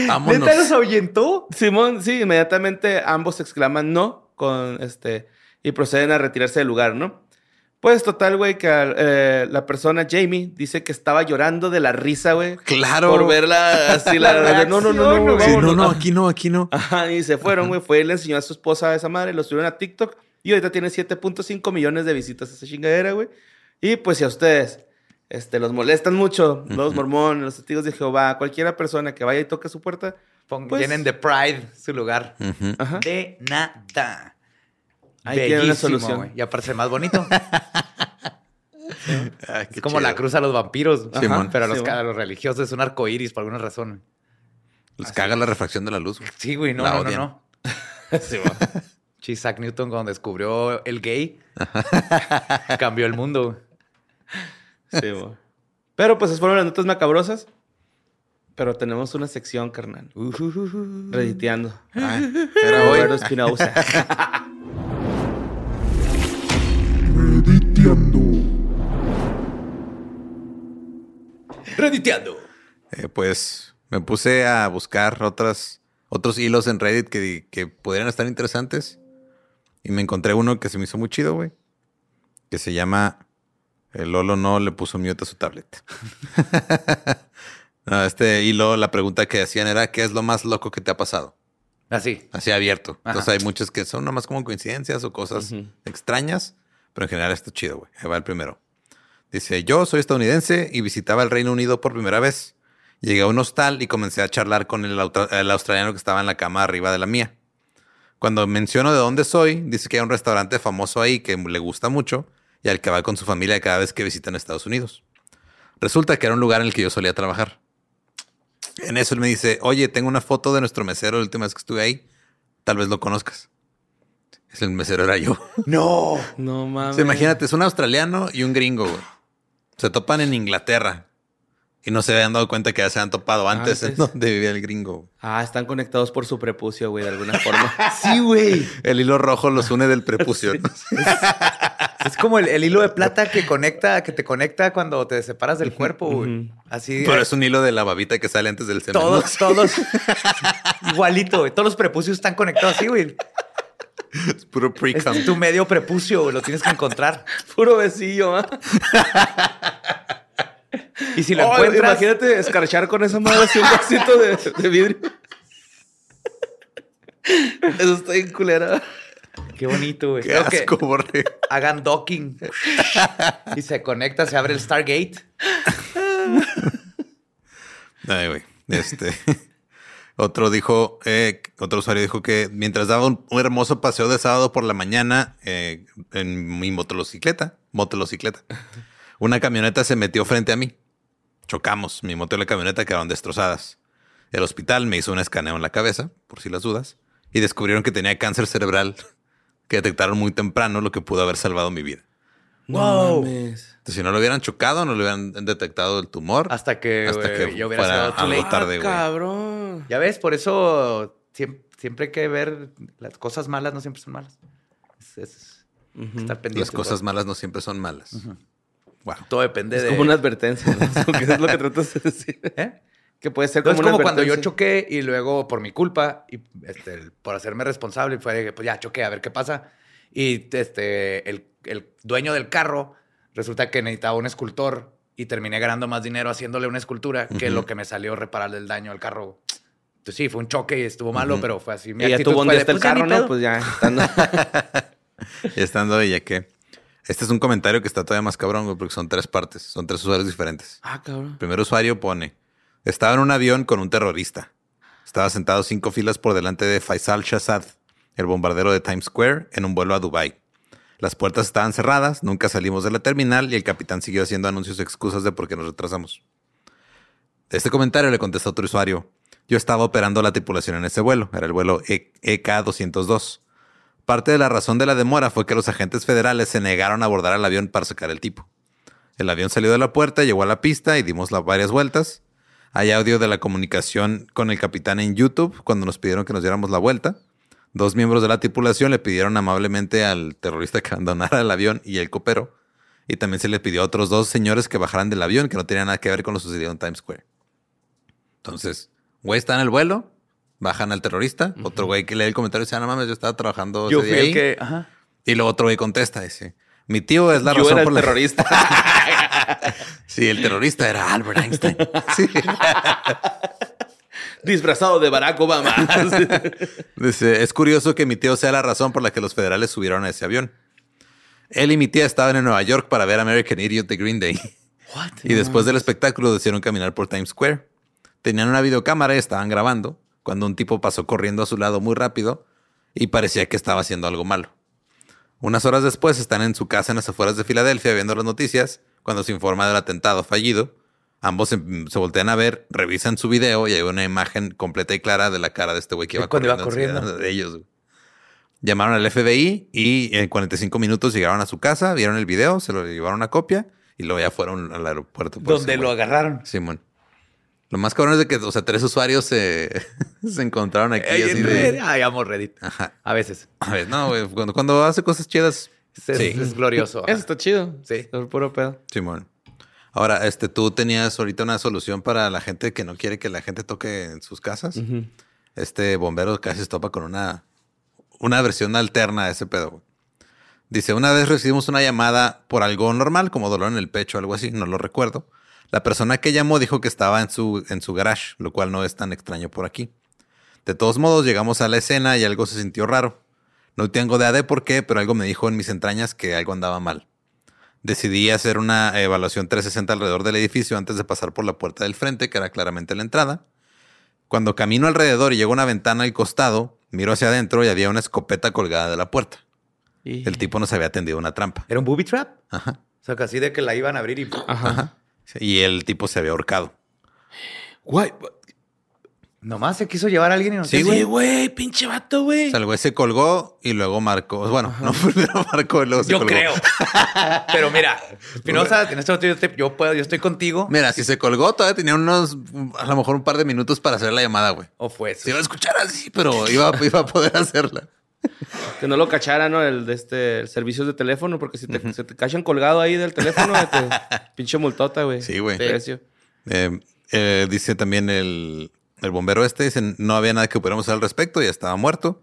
Vámonos. ¿Neta los ahuyentó? Simón, sí, inmediatamente ambos exclaman no con este y proceden a retirarse del lugar, ¿no? Pues total, güey, que eh, la persona, Jamie, dice que estaba llorando de la risa, güey. Claro. Por verla así, la, La no, no, no, no, no. Sí, no, no, aquí no, aquí no. Ajá, y se fueron, güey. Fue y le enseñó a su esposa a esa madre, lo subieron a TikTok y ahorita tiene 7.5 millones de visitas esa chingadera, güey. Y pues si a ustedes este, los molestan mucho, los mormones, los testigos de Jehová, cualquiera persona que vaya y toque su puerta, Pues- Llenen de Pride su lugar. De nada. ahí tiene una Bellísimo, solución. güey. Y aparte más bonito. Ah, es como chido. la cruz a los vampiros. Simón. Pero a los, Simón. ca- a los religiosos es un arco iris por alguna razón. Les caga la refracción de la luz. Sí, güey, no, no, no, no. Sí, Isaac Newton cuando descubrió el gay, cambió el mundo. Sí, güey. Pero pues esas fueron las notas macabrosas. Pero tenemos una sección, carnal. Rediteando. Ay, era hoy. Roberto Espinosa. Rediteando. Rediteando. Eh, pues me puse a buscar otras, otros hilos en Reddit que, que pudieran estar interesantes. Y me encontré uno que se me hizo muy chido, güey. Que se llama El Lolo no le puso mute a su tablet. No, este hilo, la pregunta que hacían era: ¿qué es lo más loco que te ha pasado? Así. Así abierto. Ajá. Entonces hay muchas que son nomás como coincidencias o cosas extrañas, pero en general está chido, güey. Ahí va el primero. Dice, yo soy estadounidense y visitaba el Reino Unido por primera vez. Llegué a un hostal y comencé a charlar con el, el australiano que estaba en la cama arriba de la mía. Cuando menciono de dónde soy, dice que hay un restaurante famoso ahí que le gusta mucho y al que va con su familia cada vez que visitan Estados Unidos. Resulta que era un lugar en el que yo solía trabajar. En eso él me dice, oye, tengo una foto de nuestro mesero la última vez que estuve ahí. Tal vez lo conozcas. Es el mesero era yo. No. No mames. O sea, imagínate, es un australiano y un gringo, güey. Se topan en Inglaterra. Y no se habían dado cuenta que ya se han topado antes, en Antes. donde vivía el gringo. Ah, están conectados por su prepucio, güey, de alguna forma. Sí, güey. El hilo rojo los une del prepucio. ¿no? Es como el, el hilo de plata que conecta, que te conecta cuando te separas del cuerpo, güey. Así. Pero es un hilo de la babita que sale antes del semen. ¿no? Todos, todos. Igualito, güey. Todos los prepucios están conectados así, güey. Es puro Es pre-cum. tu medio prepucio, güey. Lo tienes que encontrar. Puro besillo, ¿ah? Y si lo Oh, encuentras. Imagínate escarchar con esa madre así un vasito de, de vidrio. Eso está bien culera. Qué bonito, güey. Qué que hagan docking. y se conecta, se abre el Stargate. Ay, güey. Este. Otro dijo, eh, otro usuario dijo que mientras daba un, un hermoso paseo de sábado por la mañana eh, en mi motocicleta, motocicleta, una camioneta se metió frente a mí. Chocamos, mi moto y la camioneta quedaron destrozadas. El hospital me hizo un escaneo en la cabeza, por si las dudas, y descubrieron que tenía cáncer cerebral que detectaron muy temprano, lo que pudo haber salvado mi vida. Wow. Entonces, si no lo hubieran chocado, no le hubieran detectado el tumor. Hasta que, hasta güey, que yo hubiera fuera algo tarde, güey. cabrón. Ya ves, por eso siempre, siempre hay que ver las cosas malas, no siempre son malas. Es, es estar pendiente. Las cosas malas no siempre son malas. Wow. Todo depende Es de. como una advertencia. ¿no? Es lo que- es lo que tratas de decir. ¿Eh? Que puede ser No, como es una como cuando yo choqué y luego por mi culpa y este, por hacerme responsable fue de que, pues ya choqué a ver qué pasa y este el, el dueño del carro resulta que necesitaba un escultor y terminé ganando más dinero haciéndole una escultura que Ujú. lo que me salió repararle el daño al carro. Entonces sí, fue un choque y estuvo malo, Ujú. pero fue así. Mi Y ya tuvo un día de, el "Pues carro, ¿no? pedo". Pues ya. estando- estando ahí, ya que. Este es un comentario que está todavía más cabrón, porque son tres partes, son tres usuarios diferentes. ah, cabrón. El primer usuario pone: Estaba en un avión con un terrorista. Estaba sentado cinco filas por delante de Faisal Shahzad, el bombardero de Times Square, en un vuelo a Dubai. Las puertas estaban cerradas, nunca salimos de la terminal y el capitán siguió haciendo anuncios y excusas de por qué nos retrasamos. Este comentario le contestó otro usuario. Yo estaba operando la tripulación en ese vuelo, era el vuelo E- EK-202. Parte de la razón de la demora fue que los agentes federales se negaron a abordar al avión para sacar el tipo. El avión salió de la puerta, llegó a la pista y dimos varias vueltas. Hay audio de la comunicación con el capitán en YouTube cuando nos pidieron que nos diéramos la vuelta. Dos miembros de la tripulación le pidieron amablemente al terrorista que abandonara el avión y el copero. Y también se le pidió a otros dos señores que bajaran del avión que no tenían nada que ver con lo sucedido en Times Square. Entonces, güey está en el vuelo, bajan al terrorista, otro güey que lee el comentario y dice, ah, no mames, yo estaba trabajando Yo ese fui día el ahí". que. Ajá. Y luego otro güey contesta, dice, mi tío es la Yo razón era el por la terrorista. Sí, el terrorista era Albert Einstein. Sí. Disfrazado de Barack Obama. Dice, es curioso que mi tío sea la razón por la que los federales subieron a ese avión. Él y mi tía estaban en Nueva York para ver American Idiot de Green Day. Y después del espectáculo decidieron caminar por Times Square. Tenían una videocámara y estaban grabando cuando un tipo pasó corriendo a su lado muy rápido y parecía que estaba haciendo algo malo. Unas horas después están en su casa en las afueras de Filadelfia viendo las noticias cuando se informa del atentado fallido. Ambos se, se voltean a ver, revisan su video y hay una imagen completa y clara de la cara de este güey que iba cuando iba corriendo. corriendo. De ellos. Llamaron al FBI y en 45 minutos llegaron a su casa, vieron el video, se lo llevaron una copia y luego ya fueron al aeropuerto. Donde lo agarraron. Simón. Lo más cabrón es de que, o sea, tres usuarios se, se encontraron aquí Ay, así en de... Reddit. Ay, amo Reddit. Ajá. A veces. A ver, no, güey, cuando, cuando hace cosas chidas, Es, es- Sí. es glorioso. Eso está chido. Sí. El puro pedo. Simón. Ahora, este, tú tenías ahorita una solución para la gente que no quiere que la gente toque en sus casas. Este bombero casi se topa con una, una versión alterna de ese pedo. güey. Dice, una vez recibimos una llamada por algo normal, como dolor en el pecho o algo así, no lo recuerdo. La persona que llamó dijo que estaba en su, en su garage, lo cual no es tan extraño por aquí. De todos modos, llegamos a la escena y algo se sintió raro. No tengo idea de por qué, pero algo me dijo en mis entrañas que algo andaba mal. Decidí hacer una evaluación 360 alrededor del edificio antes de pasar por la puerta del frente, que era claramente la entrada. Cuando camino alrededor y llego a una ventana al costado, miro hacia adentro y había una escopeta colgada de la puerta. Y- El tipo nos había tendido una trampa. ¿Era un booby trap? Ajá. O sea, casi de que la iban a abrir y... Ajá. Y el tipo se había ahorcado. Güey. Nomás se quiso llevar a alguien y no Sí, sé güey. Sí, güey. Pinche vato, O güey. sea, el güey se colgó y luego marcó. Bueno, no primero marcó y luego se Yo colgó. creo. Pero mira, Espinosa, en este momento yo, te- yo puedo, yo estoy contigo. Mira, si se colgó, todavía tenía unos, a lo mejor un par de minutos para hacer la llamada, güey. O fue eso. Se iba a escuchar así, pero iba, iba a poder hacerla. Que no lo cachara, ¿no? El de este el servicios de teléfono, porque si te, se te cachan colgado ahí del teléfono, te, pinche multota, güey. Sí, güey. Precio. Eh, eh, dice también el, el bombero este, dice, no había nada que pudiéramos hacer al respecto, ya estaba muerto.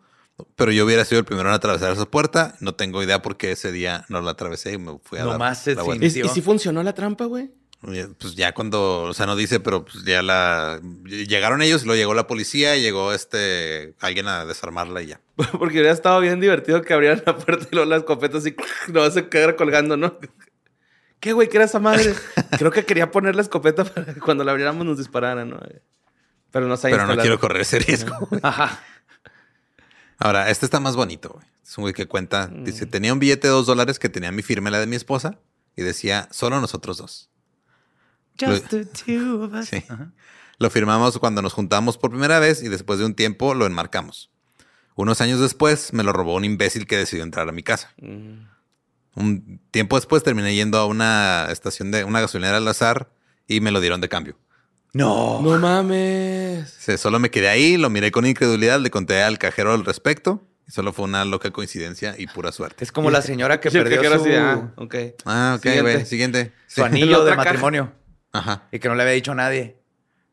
Pero yo hubiera sido el primero en atravesar esa puerta. No tengo idea por qué ese día no la atravesé y me fui a Nomás dar se la vuelta. ¿Y, y si funcionó la trampa, güey? Pues ya cuando, o sea, no dice, pero pues ya la llegaron ellos, y luego llegó la policía, y llegó este alguien a desarmarla y ya. Porque hubiera estado bien divertido que abrieran la puerta y luego la escopeta así, no se quedara colgando, ¿no? ¿Qué, güey? ¿Qué era esa madre? Creo que quería poner la escopeta para que cuando la abriéramos nos dispararan, ¿no? Pero no Pero no quiero correr ese riesgo. Ajá. Ahora, este está más bonito, güey. Es un güey que cuenta, dice, tenía un billete de dos dólares que tenía mi firma y la de mi esposa y decía, solo nosotros dos. Just the two of us. Sí. Lo firmamos cuando nos juntamos por primera vez y después de un tiempo lo enmarcamos. Unos años después me lo robó un imbécil que decidió entrar a mi casa. Un tiempo después terminé yendo a una estación de una gasolinera al azar y me lo dieron de cambio. No. No mames. Sí, Solo me quedé ahí, lo miré con incredulidad, le conté al cajero al respecto y solo fue una loca coincidencia y pura suerte. Es como la señora que el perdió cajero su, así ah, ok. Ah, ok, Siguiente. güey. Siguiente. su anillo de caja. matrimonio Ajá. y que no le había dicho a nadie.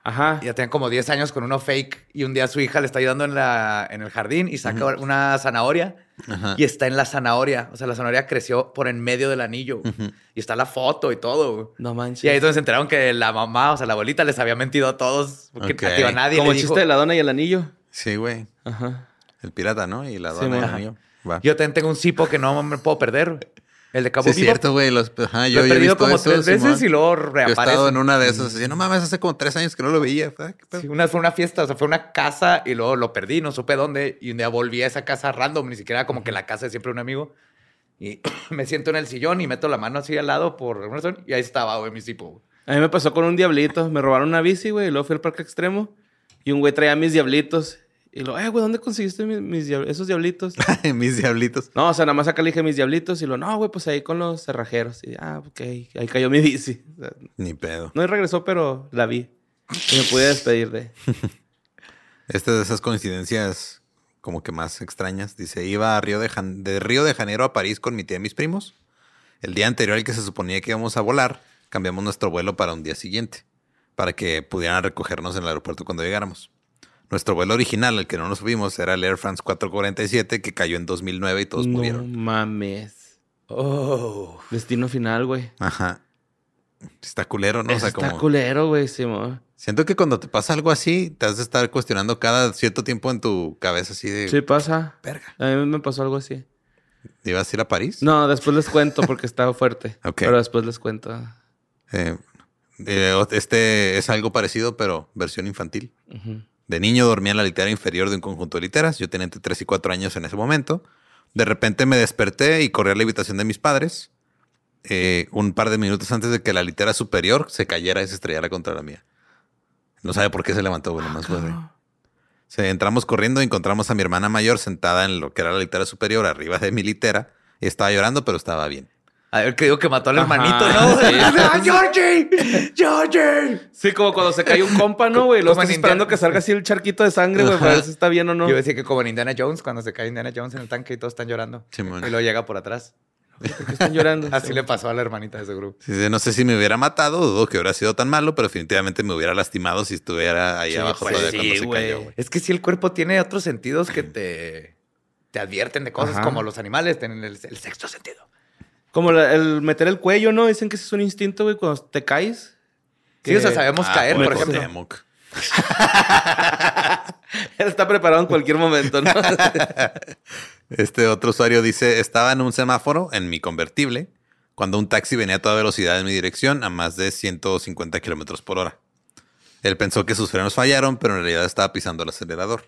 Ajá. Ya tenían como 10 años con uno fake y un día su hija le está ayudando en, la, en el jardín y saca una zanahoria Ajá. y está en la zanahoria. O sea, la zanahoria creció por en medio del anillo y está la foto y todo. No manches. Y ahí es donde se enteraron que la mamá, o sea, la abuelita les había mentido a todos porque Ok. tío, a nadie Como le el dijo. chiste de la dona y el anillo. Sí, güey. Ajá. El pirata, ¿no? Y la Sí, dona y el anillo. Va. Yo también tengo un cipo que no me puedo perder. El de Cabo Sí, es Vivo. cierto, güey. Los, ajá, Lo yo, he yo he perdido visto como eso, tres veces Simón. y luego Yo he reaparece. estado en una de esas. Así, no mames, hace como tres años que no lo veía. Sí, una fue una fiesta, o sea, fue una casa y luego lo perdí, no supe dónde. Y un día volví a esa casa random, ni siquiera como que la casa de siempre un amigo. Y me siento en el sillón y meto la mano así al lado por alguna razón. Y ahí estaba, güey, mi güey. A mí me pasó con un diablito. Me robaron una bici, güey, y luego fui al parque extremo. Y un güey traía mis diablitos. Y lo, eh, güey, ¿dónde conseguiste mis, esos diablitos? Mis diablitos. no, o sea, nada más acá le dije mis diablitos. Y lo, no, güey, pues ahí con los cerrajeros. Y ah, ok, ahí cayó mi bici. O sea, Ni pedo. no regresó, pero la vi. Y me pude despedir de. Esta de esas coincidencias como que más extrañas. Dice, iba a Río de, Jan- de Río de Janeiro a París con mi tía y mis primos. El día anterior al que se suponía que íbamos a volar, cambiamos nuestro vuelo para un día siguiente, para que pudieran recogernos en el aeropuerto cuando llegáramos. Nuestro vuelo original, el que no nos subimos, era el Air France 447, que cayó en 2009 y todos no murieron. mames. Oh. Destino final, güey. Ajá. Está culero, ¿no? O sea, está como... culero, güey, Simón. Siento que cuando te pasa algo así, te has de estar cuestionando cada cierto tiempo en tu cabeza así de... Sí pasa. Verga. A mí me pasó algo así. ¿Ibas a ir a París? No, después les cuento porque estaba fuerte. Ok. Pero después les cuento. Eh, eh, este es algo parecido, pero versión infantil. Ujú. De niño dormía en la litera inferior de un conjunto de literas. Yo tenía entre 3 y 4 años en ese momento. De repente me desperté y corrí a la habitación de mis padres. eh, un par de minutos antes de que la litera superior se cayera y se estrellara contra la mía. No sabe por qué se levantó, bueno, más fue Se entramos corriendo y encontramos a mi hermana mayor sentada en lo que era la litera superior, arriba de mi litera. Estaba llorando, pero estaba bien. A ver, que digo que mató al Ajá, hermanito, ¿no? sí. ¡Ah, Georgie! ¡Georgie! Sí, como cuando se cae un compa, ¿no, güey? Lo estás esperando que salga así el charquito de sangre, güey, para ver si está bien o no. Yo decía que como en Indiana Jones, cuando se cae Indiana Jones en el tanque y todos están llorando. Simón. Y luego llega por atrás. ¿Por qué están llorando? Así le pasó a la hermanita de ese grupo. Sí, sí, no sé si me hubiera matado, dudo que hubiera sido tan malo, pero definitivamente me hubiera lastimado si estuviera ahí Sí, abajo pues todavía sí, cuando se cayó. Es que si el cuerpo tiene otros sentidos que te, te advierten de cosas Ajá. como los animales tienen el, el sexto sentido. Como la- el meter el cuello, ¿no? Dicen que ese es un instinto, güey, cuando te caes. Sí, o sea, sabemos Ah, caer, por ejemplo. Él está preparado en cualquier momento, ¿no? Este otro usuario dice, estaba en un semáforo en mi convertible cuando un taxi venía a toda velocidad en mi dirección a más de 150 kilómetros por hora. Él pensó que sus frenos fallaron, pero en realidad estaba pisando el acelerador.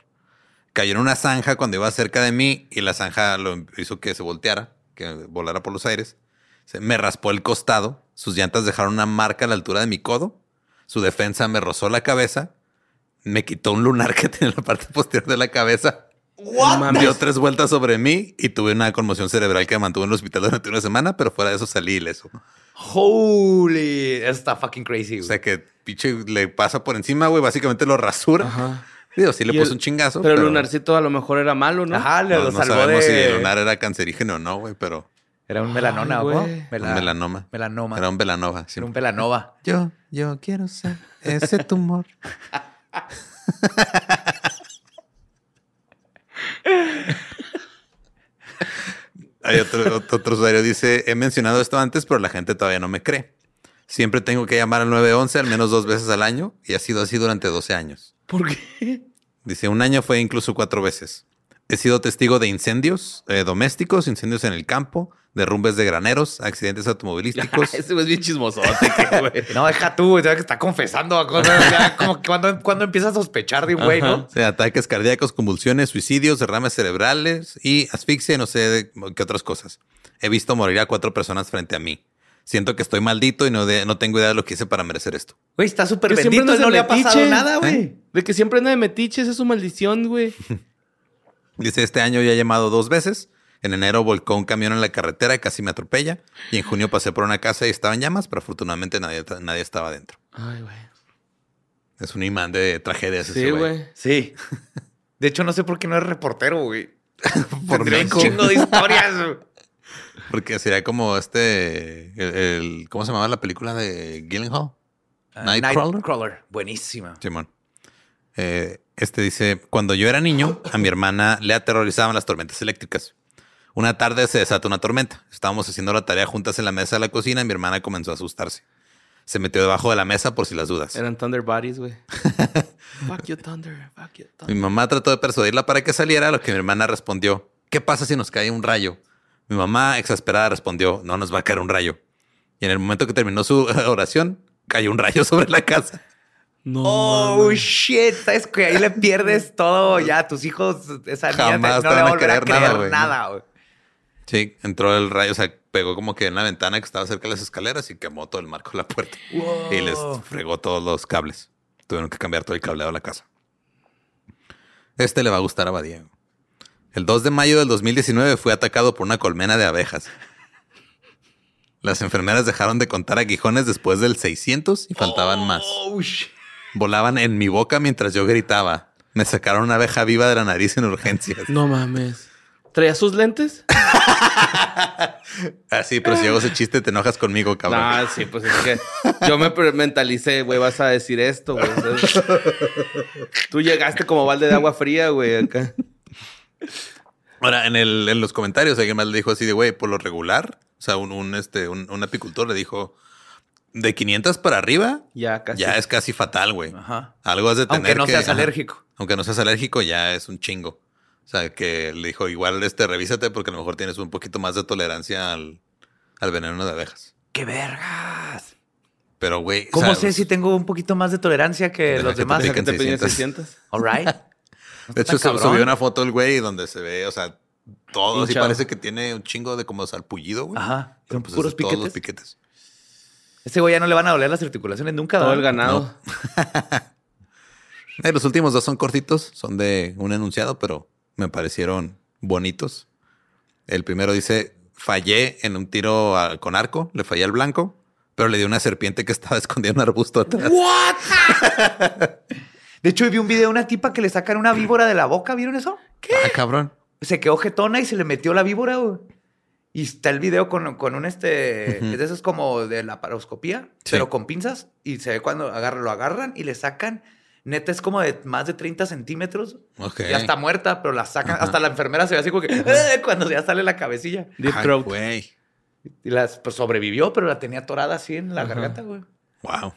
Cayó en una zanja cuando iba cerca de mí y la zanja lo hizo que se volteara, que volara por los aires. Se me raspó el costado, sus llantas dejaron una marca a la altura de mi codo, su defensa me rozó la cabeza, me quitó un lunar que tenía en la parte posterior de la cabeza. Dio tres vueltas sobre mí y tuve una conmoción cerebral que me mantuvo en el hospital durante una semana, pero fuera de eso salí ileso. Holy, eso está fucking crazy. O güey. sea que pinche le pasa por encima, güey, básicamente lo rasura. Ajá. Digo, sí le puso el- un chingazo. Pero el lunarcito a lo mejor era malo, ¿no? Ajá, le No, lo no salvó sabemos de... si el lunar era cancerígeno o no, güey, pero Era un melanona, Ay, ¿o cómo? güey. Mela- un melanoma. Melanoma. Era un velanova. sí. Era un melanova. Yo, yo quiero ser ese tumor. Hay otro, otro, otro usuario dice, he mencionado esto antes, pero la gente todavía no me cree. Siempre tengo que llamar al 911 al menos dos veces al año y ha sido así durante 12 años. ¿Por qué? Dice, un año fue incluso cuatro veces. He sido testigo de incendios eh, domésticos, incendios en el campo, derrumbes de graneros, accidentes automovilísticos. Ese güey es bien güey. No, deja tú, güey, que está confesando cosas. ya, como que cuando, cuando empieza a sospechar de un güey, ¿no? O sea, ataques cardíacos, convulsiones, suicidios, derrames cerebrales y asfixia y no sé de- qué otras cosas. He visto morir a cuatro personas frente a mí. Siento que estoy maldito y no, de- no tengo idea de lo que hice para merecer esto. Güey, está súper Que siempre bendito no de le ha pasado nada, güey. ¿Eh? De que siempre anda de metiche, esa es su maldición, güey. Dice, este año ya he llamado dos veces. En enero volcó un camión en la carretera y casi me atropella. Y en junio pasé por una casa y estaba en llamas, pero afortunadamente nadie, nadie estaba dentro. Ay, güey. Es un imán de tragedias. Sí, ese güey. Sí. De hecho, no sé por qué no es reportero, güey. Por Tendría un chingo de historias. Porque sería como este. El, el- ¿Cómo se llamaba la película de Gyllenhaal? Ah, Nightcrawler. Nightcrawler. Buenísima. Simón. Eh, este dice: Cuando yo era niño, a mi hermana le aterrorizaban las tormentas eléctricas. Una tarde se desató una tormenta. Estábamos haciendo la tarea juntas en la mesa de la cocina y mi hermana comenzó a asustarse. Se metió debajo de la mesa por si las dudas. Eran Thunder Bodies, güey. fuck you, Thunder. Fuck you, Mi Thunder. mamá trató de persuadirla para que saliera, a lo que mi hermana respondió, ¿qué pasa si nos cae un rayo? Mi mamá, exasperada, respondió, no nos va a caer un rayo. Y en el momento que terminó su oración, cayó un rayo sobre la casa. No. Oh, shit. ¿Sabes que ahí le pierdes todo ya a tus hijos? Esa niña te- Jamás no te le van va a volver a creer nada, güey. nada, güey. Sí, entró el rayo, o sea, pegó como que en la ventana que estaba cerca de las escaleras y quemó todo el marco de la puerta. Y les fregó todos los cables. Tuvieron que cambiar todo el cableado de la casa. Este le va a gustar a Badía. El 2 de mayo del 2019 fue atacado por una colmena de abejas. Las enfermeras dejaron de contar aguijones después del 600 y faltaban más. Oh. Volaban en mi boca mientras yo gritaba. Me sacaron una abeja viva de la nariz en urgencias. No mames. ¿Traía sus lentes? Así, pero si hago ese chiste te enojas conmigo, cabrón. Ah, sí, pues es que yo me mentalicé, güey, vas a decir esto, güey. Tú llegaste como balde de agua fría, güey, acá. Ahora, en, el, en los comentarios alguien más le dijo así de, güey, por lo regular, o sea, un, un, este, un, un apicultor le dijo, de 500 para arriba, Ya casi. ya es casi fatal, güey. Ajá. Algo has de tener Aunque no que- seas ajá. alérgico. Aunque no seas alérgico, ya es un chingo. O sea, que le dijo, igual, este, revísate porque a lo mejor tienes un poquito más de tolerancia al, al veneno de abejas. ¡Qué vergas! Pero, güey... o ¿Cómo sea, sé si tengo un poquito más de tolerancia que los que te demás? Deja que te piquen piden 600. 600. All right. De hecho, cabrón. subió una foto el güey donde se ve, o sea, todo así parece que tiene un chingo de como salpullido, güey. Ajá. Pero, Son pues, puros es todos los piquetes. piquetes. Ese güey ya no le van a doler las articulaciones nunca. Todo el ganado. Eh, los últimos dos son cortitos, son de un enunciado, pero me parecieron bonitos. El primero dice, fallé en un tiro a- con arco, le fallé al blanco, pero le di una serpiente que estaba escondida en un arbusto atrás. De hecho, vi un video de una tipa que le sacan una víbora de la boca. ¿Vieron eso? Ah, cabrón. Se quedó jetona y se le metió la víbora, güey. Y está el video con, con un este. Ujú. Es de esos como de la paroscopía, Sí. pero con pinzas. Y se ve cuando agarra, lo agarran y le sacan. Neta, es como de más de 30 centímetros. Ok. Ya está muerta, pero la sacan. Hasta la enfermera se ve así como que "Eh", cuando ya sale la cabecilla. Deep Ay, throat. güey. Y las pues, sobrevivió, pero la tenía atorada así en la garganta, güey. Wow.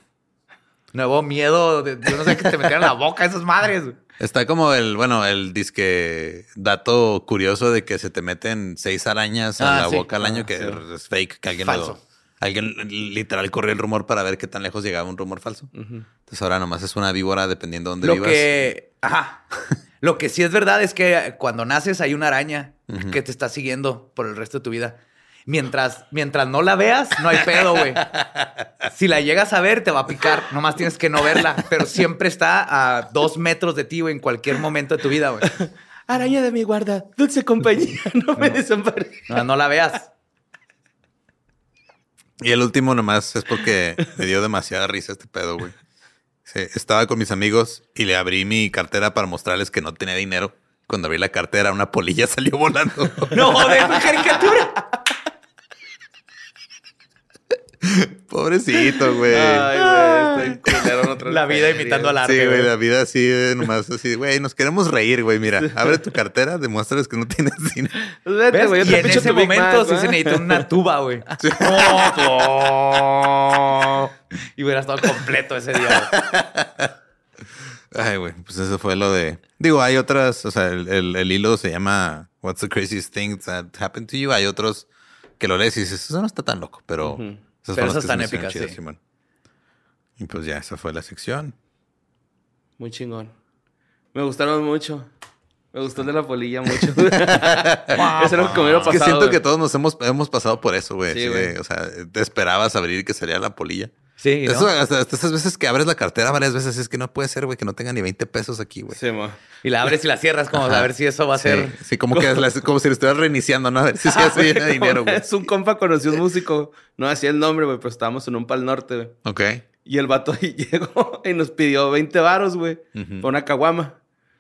Nuevo miedo de, yo no sé que te metieran en la boca esas madres. Está como el, bueno, el disque dato curioso de que se te meten seis arañas a Ah, la sí. boca al año, Ah, que sí. es fake, que alguien Falso. lo- alguien literal corrió el rumor para ver qué tan lejos llegaba un rumor falso. Entonces ahora nomás es una víbora dependiendo de dónde Lo vivas. que. Ajá. Lo que sí es verdad es que cuando naces hay una araña que te está siguiendo por el resto de tu vida. Mientras, mientras no la veas, no hay pedo, güey. Si la llegas a ver, te va a picar. Nomás tienes que no verla. Pero siempre está a dos metros de ti, güey, en cualquier momento de tu vida, güey. Araña de mi guarda, dulce compañía, no me desampares. No, no la veas. Y el último nomás es porque me dio demasiada risa este pedo, güey. Sí, estaba con mis amigos y le abrí mi cartera para mostrarles que no tenía dinero. Cuando abrí la cartera, una polilla salió volando. No, de caricatura. Pobrecito, güey. Ay, güey, La vida imitando al arte. Sí, güey, la vida así, de nomás así, güey, nos queremos reír, güey, mira, abre tu cartera, demuéstrales que no tienes dinero. Pues vete, güey, Y en ese momento sí se necesita una tuba, güey. y hubiera estado completo ese día. güey. Ay, güey, pues eso fue lo de... Digo, hay otras, o sea, el, el- el hilo se llama What's the craziest thing that happened to you? Hay otros que lo lees y dices, eso no está tan loco, pero... Esas Pero esas están épicas, chidas, sí. Simón. Y pues ya, esa fue la sección. Muy chingón. Me gustaron mucho. Me gustó el de la polilla mucho. Ese era lo que me hubiera Es que pasado. siento que todos nos hemos, hemos pasado por eso, güey. Sí, güey. O sea, te esperabas abrir que salía la polilla. Sí, ¿no? Eso, hasta, hasta esas veces que abres la cartera varias veces, es que no puede ser, güey, que no tenga ni 20 pesos aquí, güey. Sí, mo. Y la abres y la cierras como a ver si eso va a Sí, ser... sí, como que es la- como si lo estuvieras reiniciando, ¿no? A ver si se hace de dinero, güey. Es un compa conoció un músico. No hacía el nombre, güey, pero estábamos en un pal norte, güey. Ok. Y el vato llegó y nos pidió 20 varos, güey, por una caguama.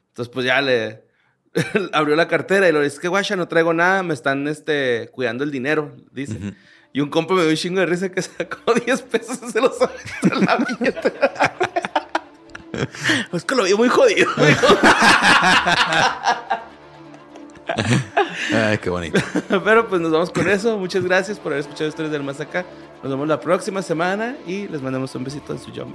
Entonces, pues ya le abrió la cartera y le dice, es que guacha, no traigo nada, me están este, cuidando el dinero, dice. Y un compa me dio un chingo de risa que sacó 10 pesos y se los aventó en la billetera. es que lo vi muy jodido. güey. Ay, qué bonito. Pero pues nos vamos con eso. Muchas gracias por haber escuchado Historias del Más Acá. Nos vemos la próxima semana y les mandamos un besito en su Young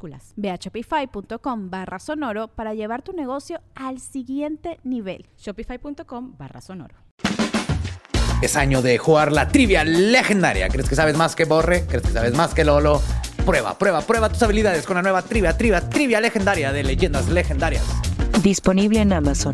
Ve a shopify.com barra sonoro para llevar tu negocio al siguiente nivel. Shopify.com barra sonoro. Es año de jugar la trivia legendaria. ¿Crees que sabes más que Borre? ¿Crees que sabes más que Lolo? Prueba, prueba, prueba tus habilidades con la nueva trivia, trivia, trivia legendaria de leyendas legendarias. Disponible en Amazon.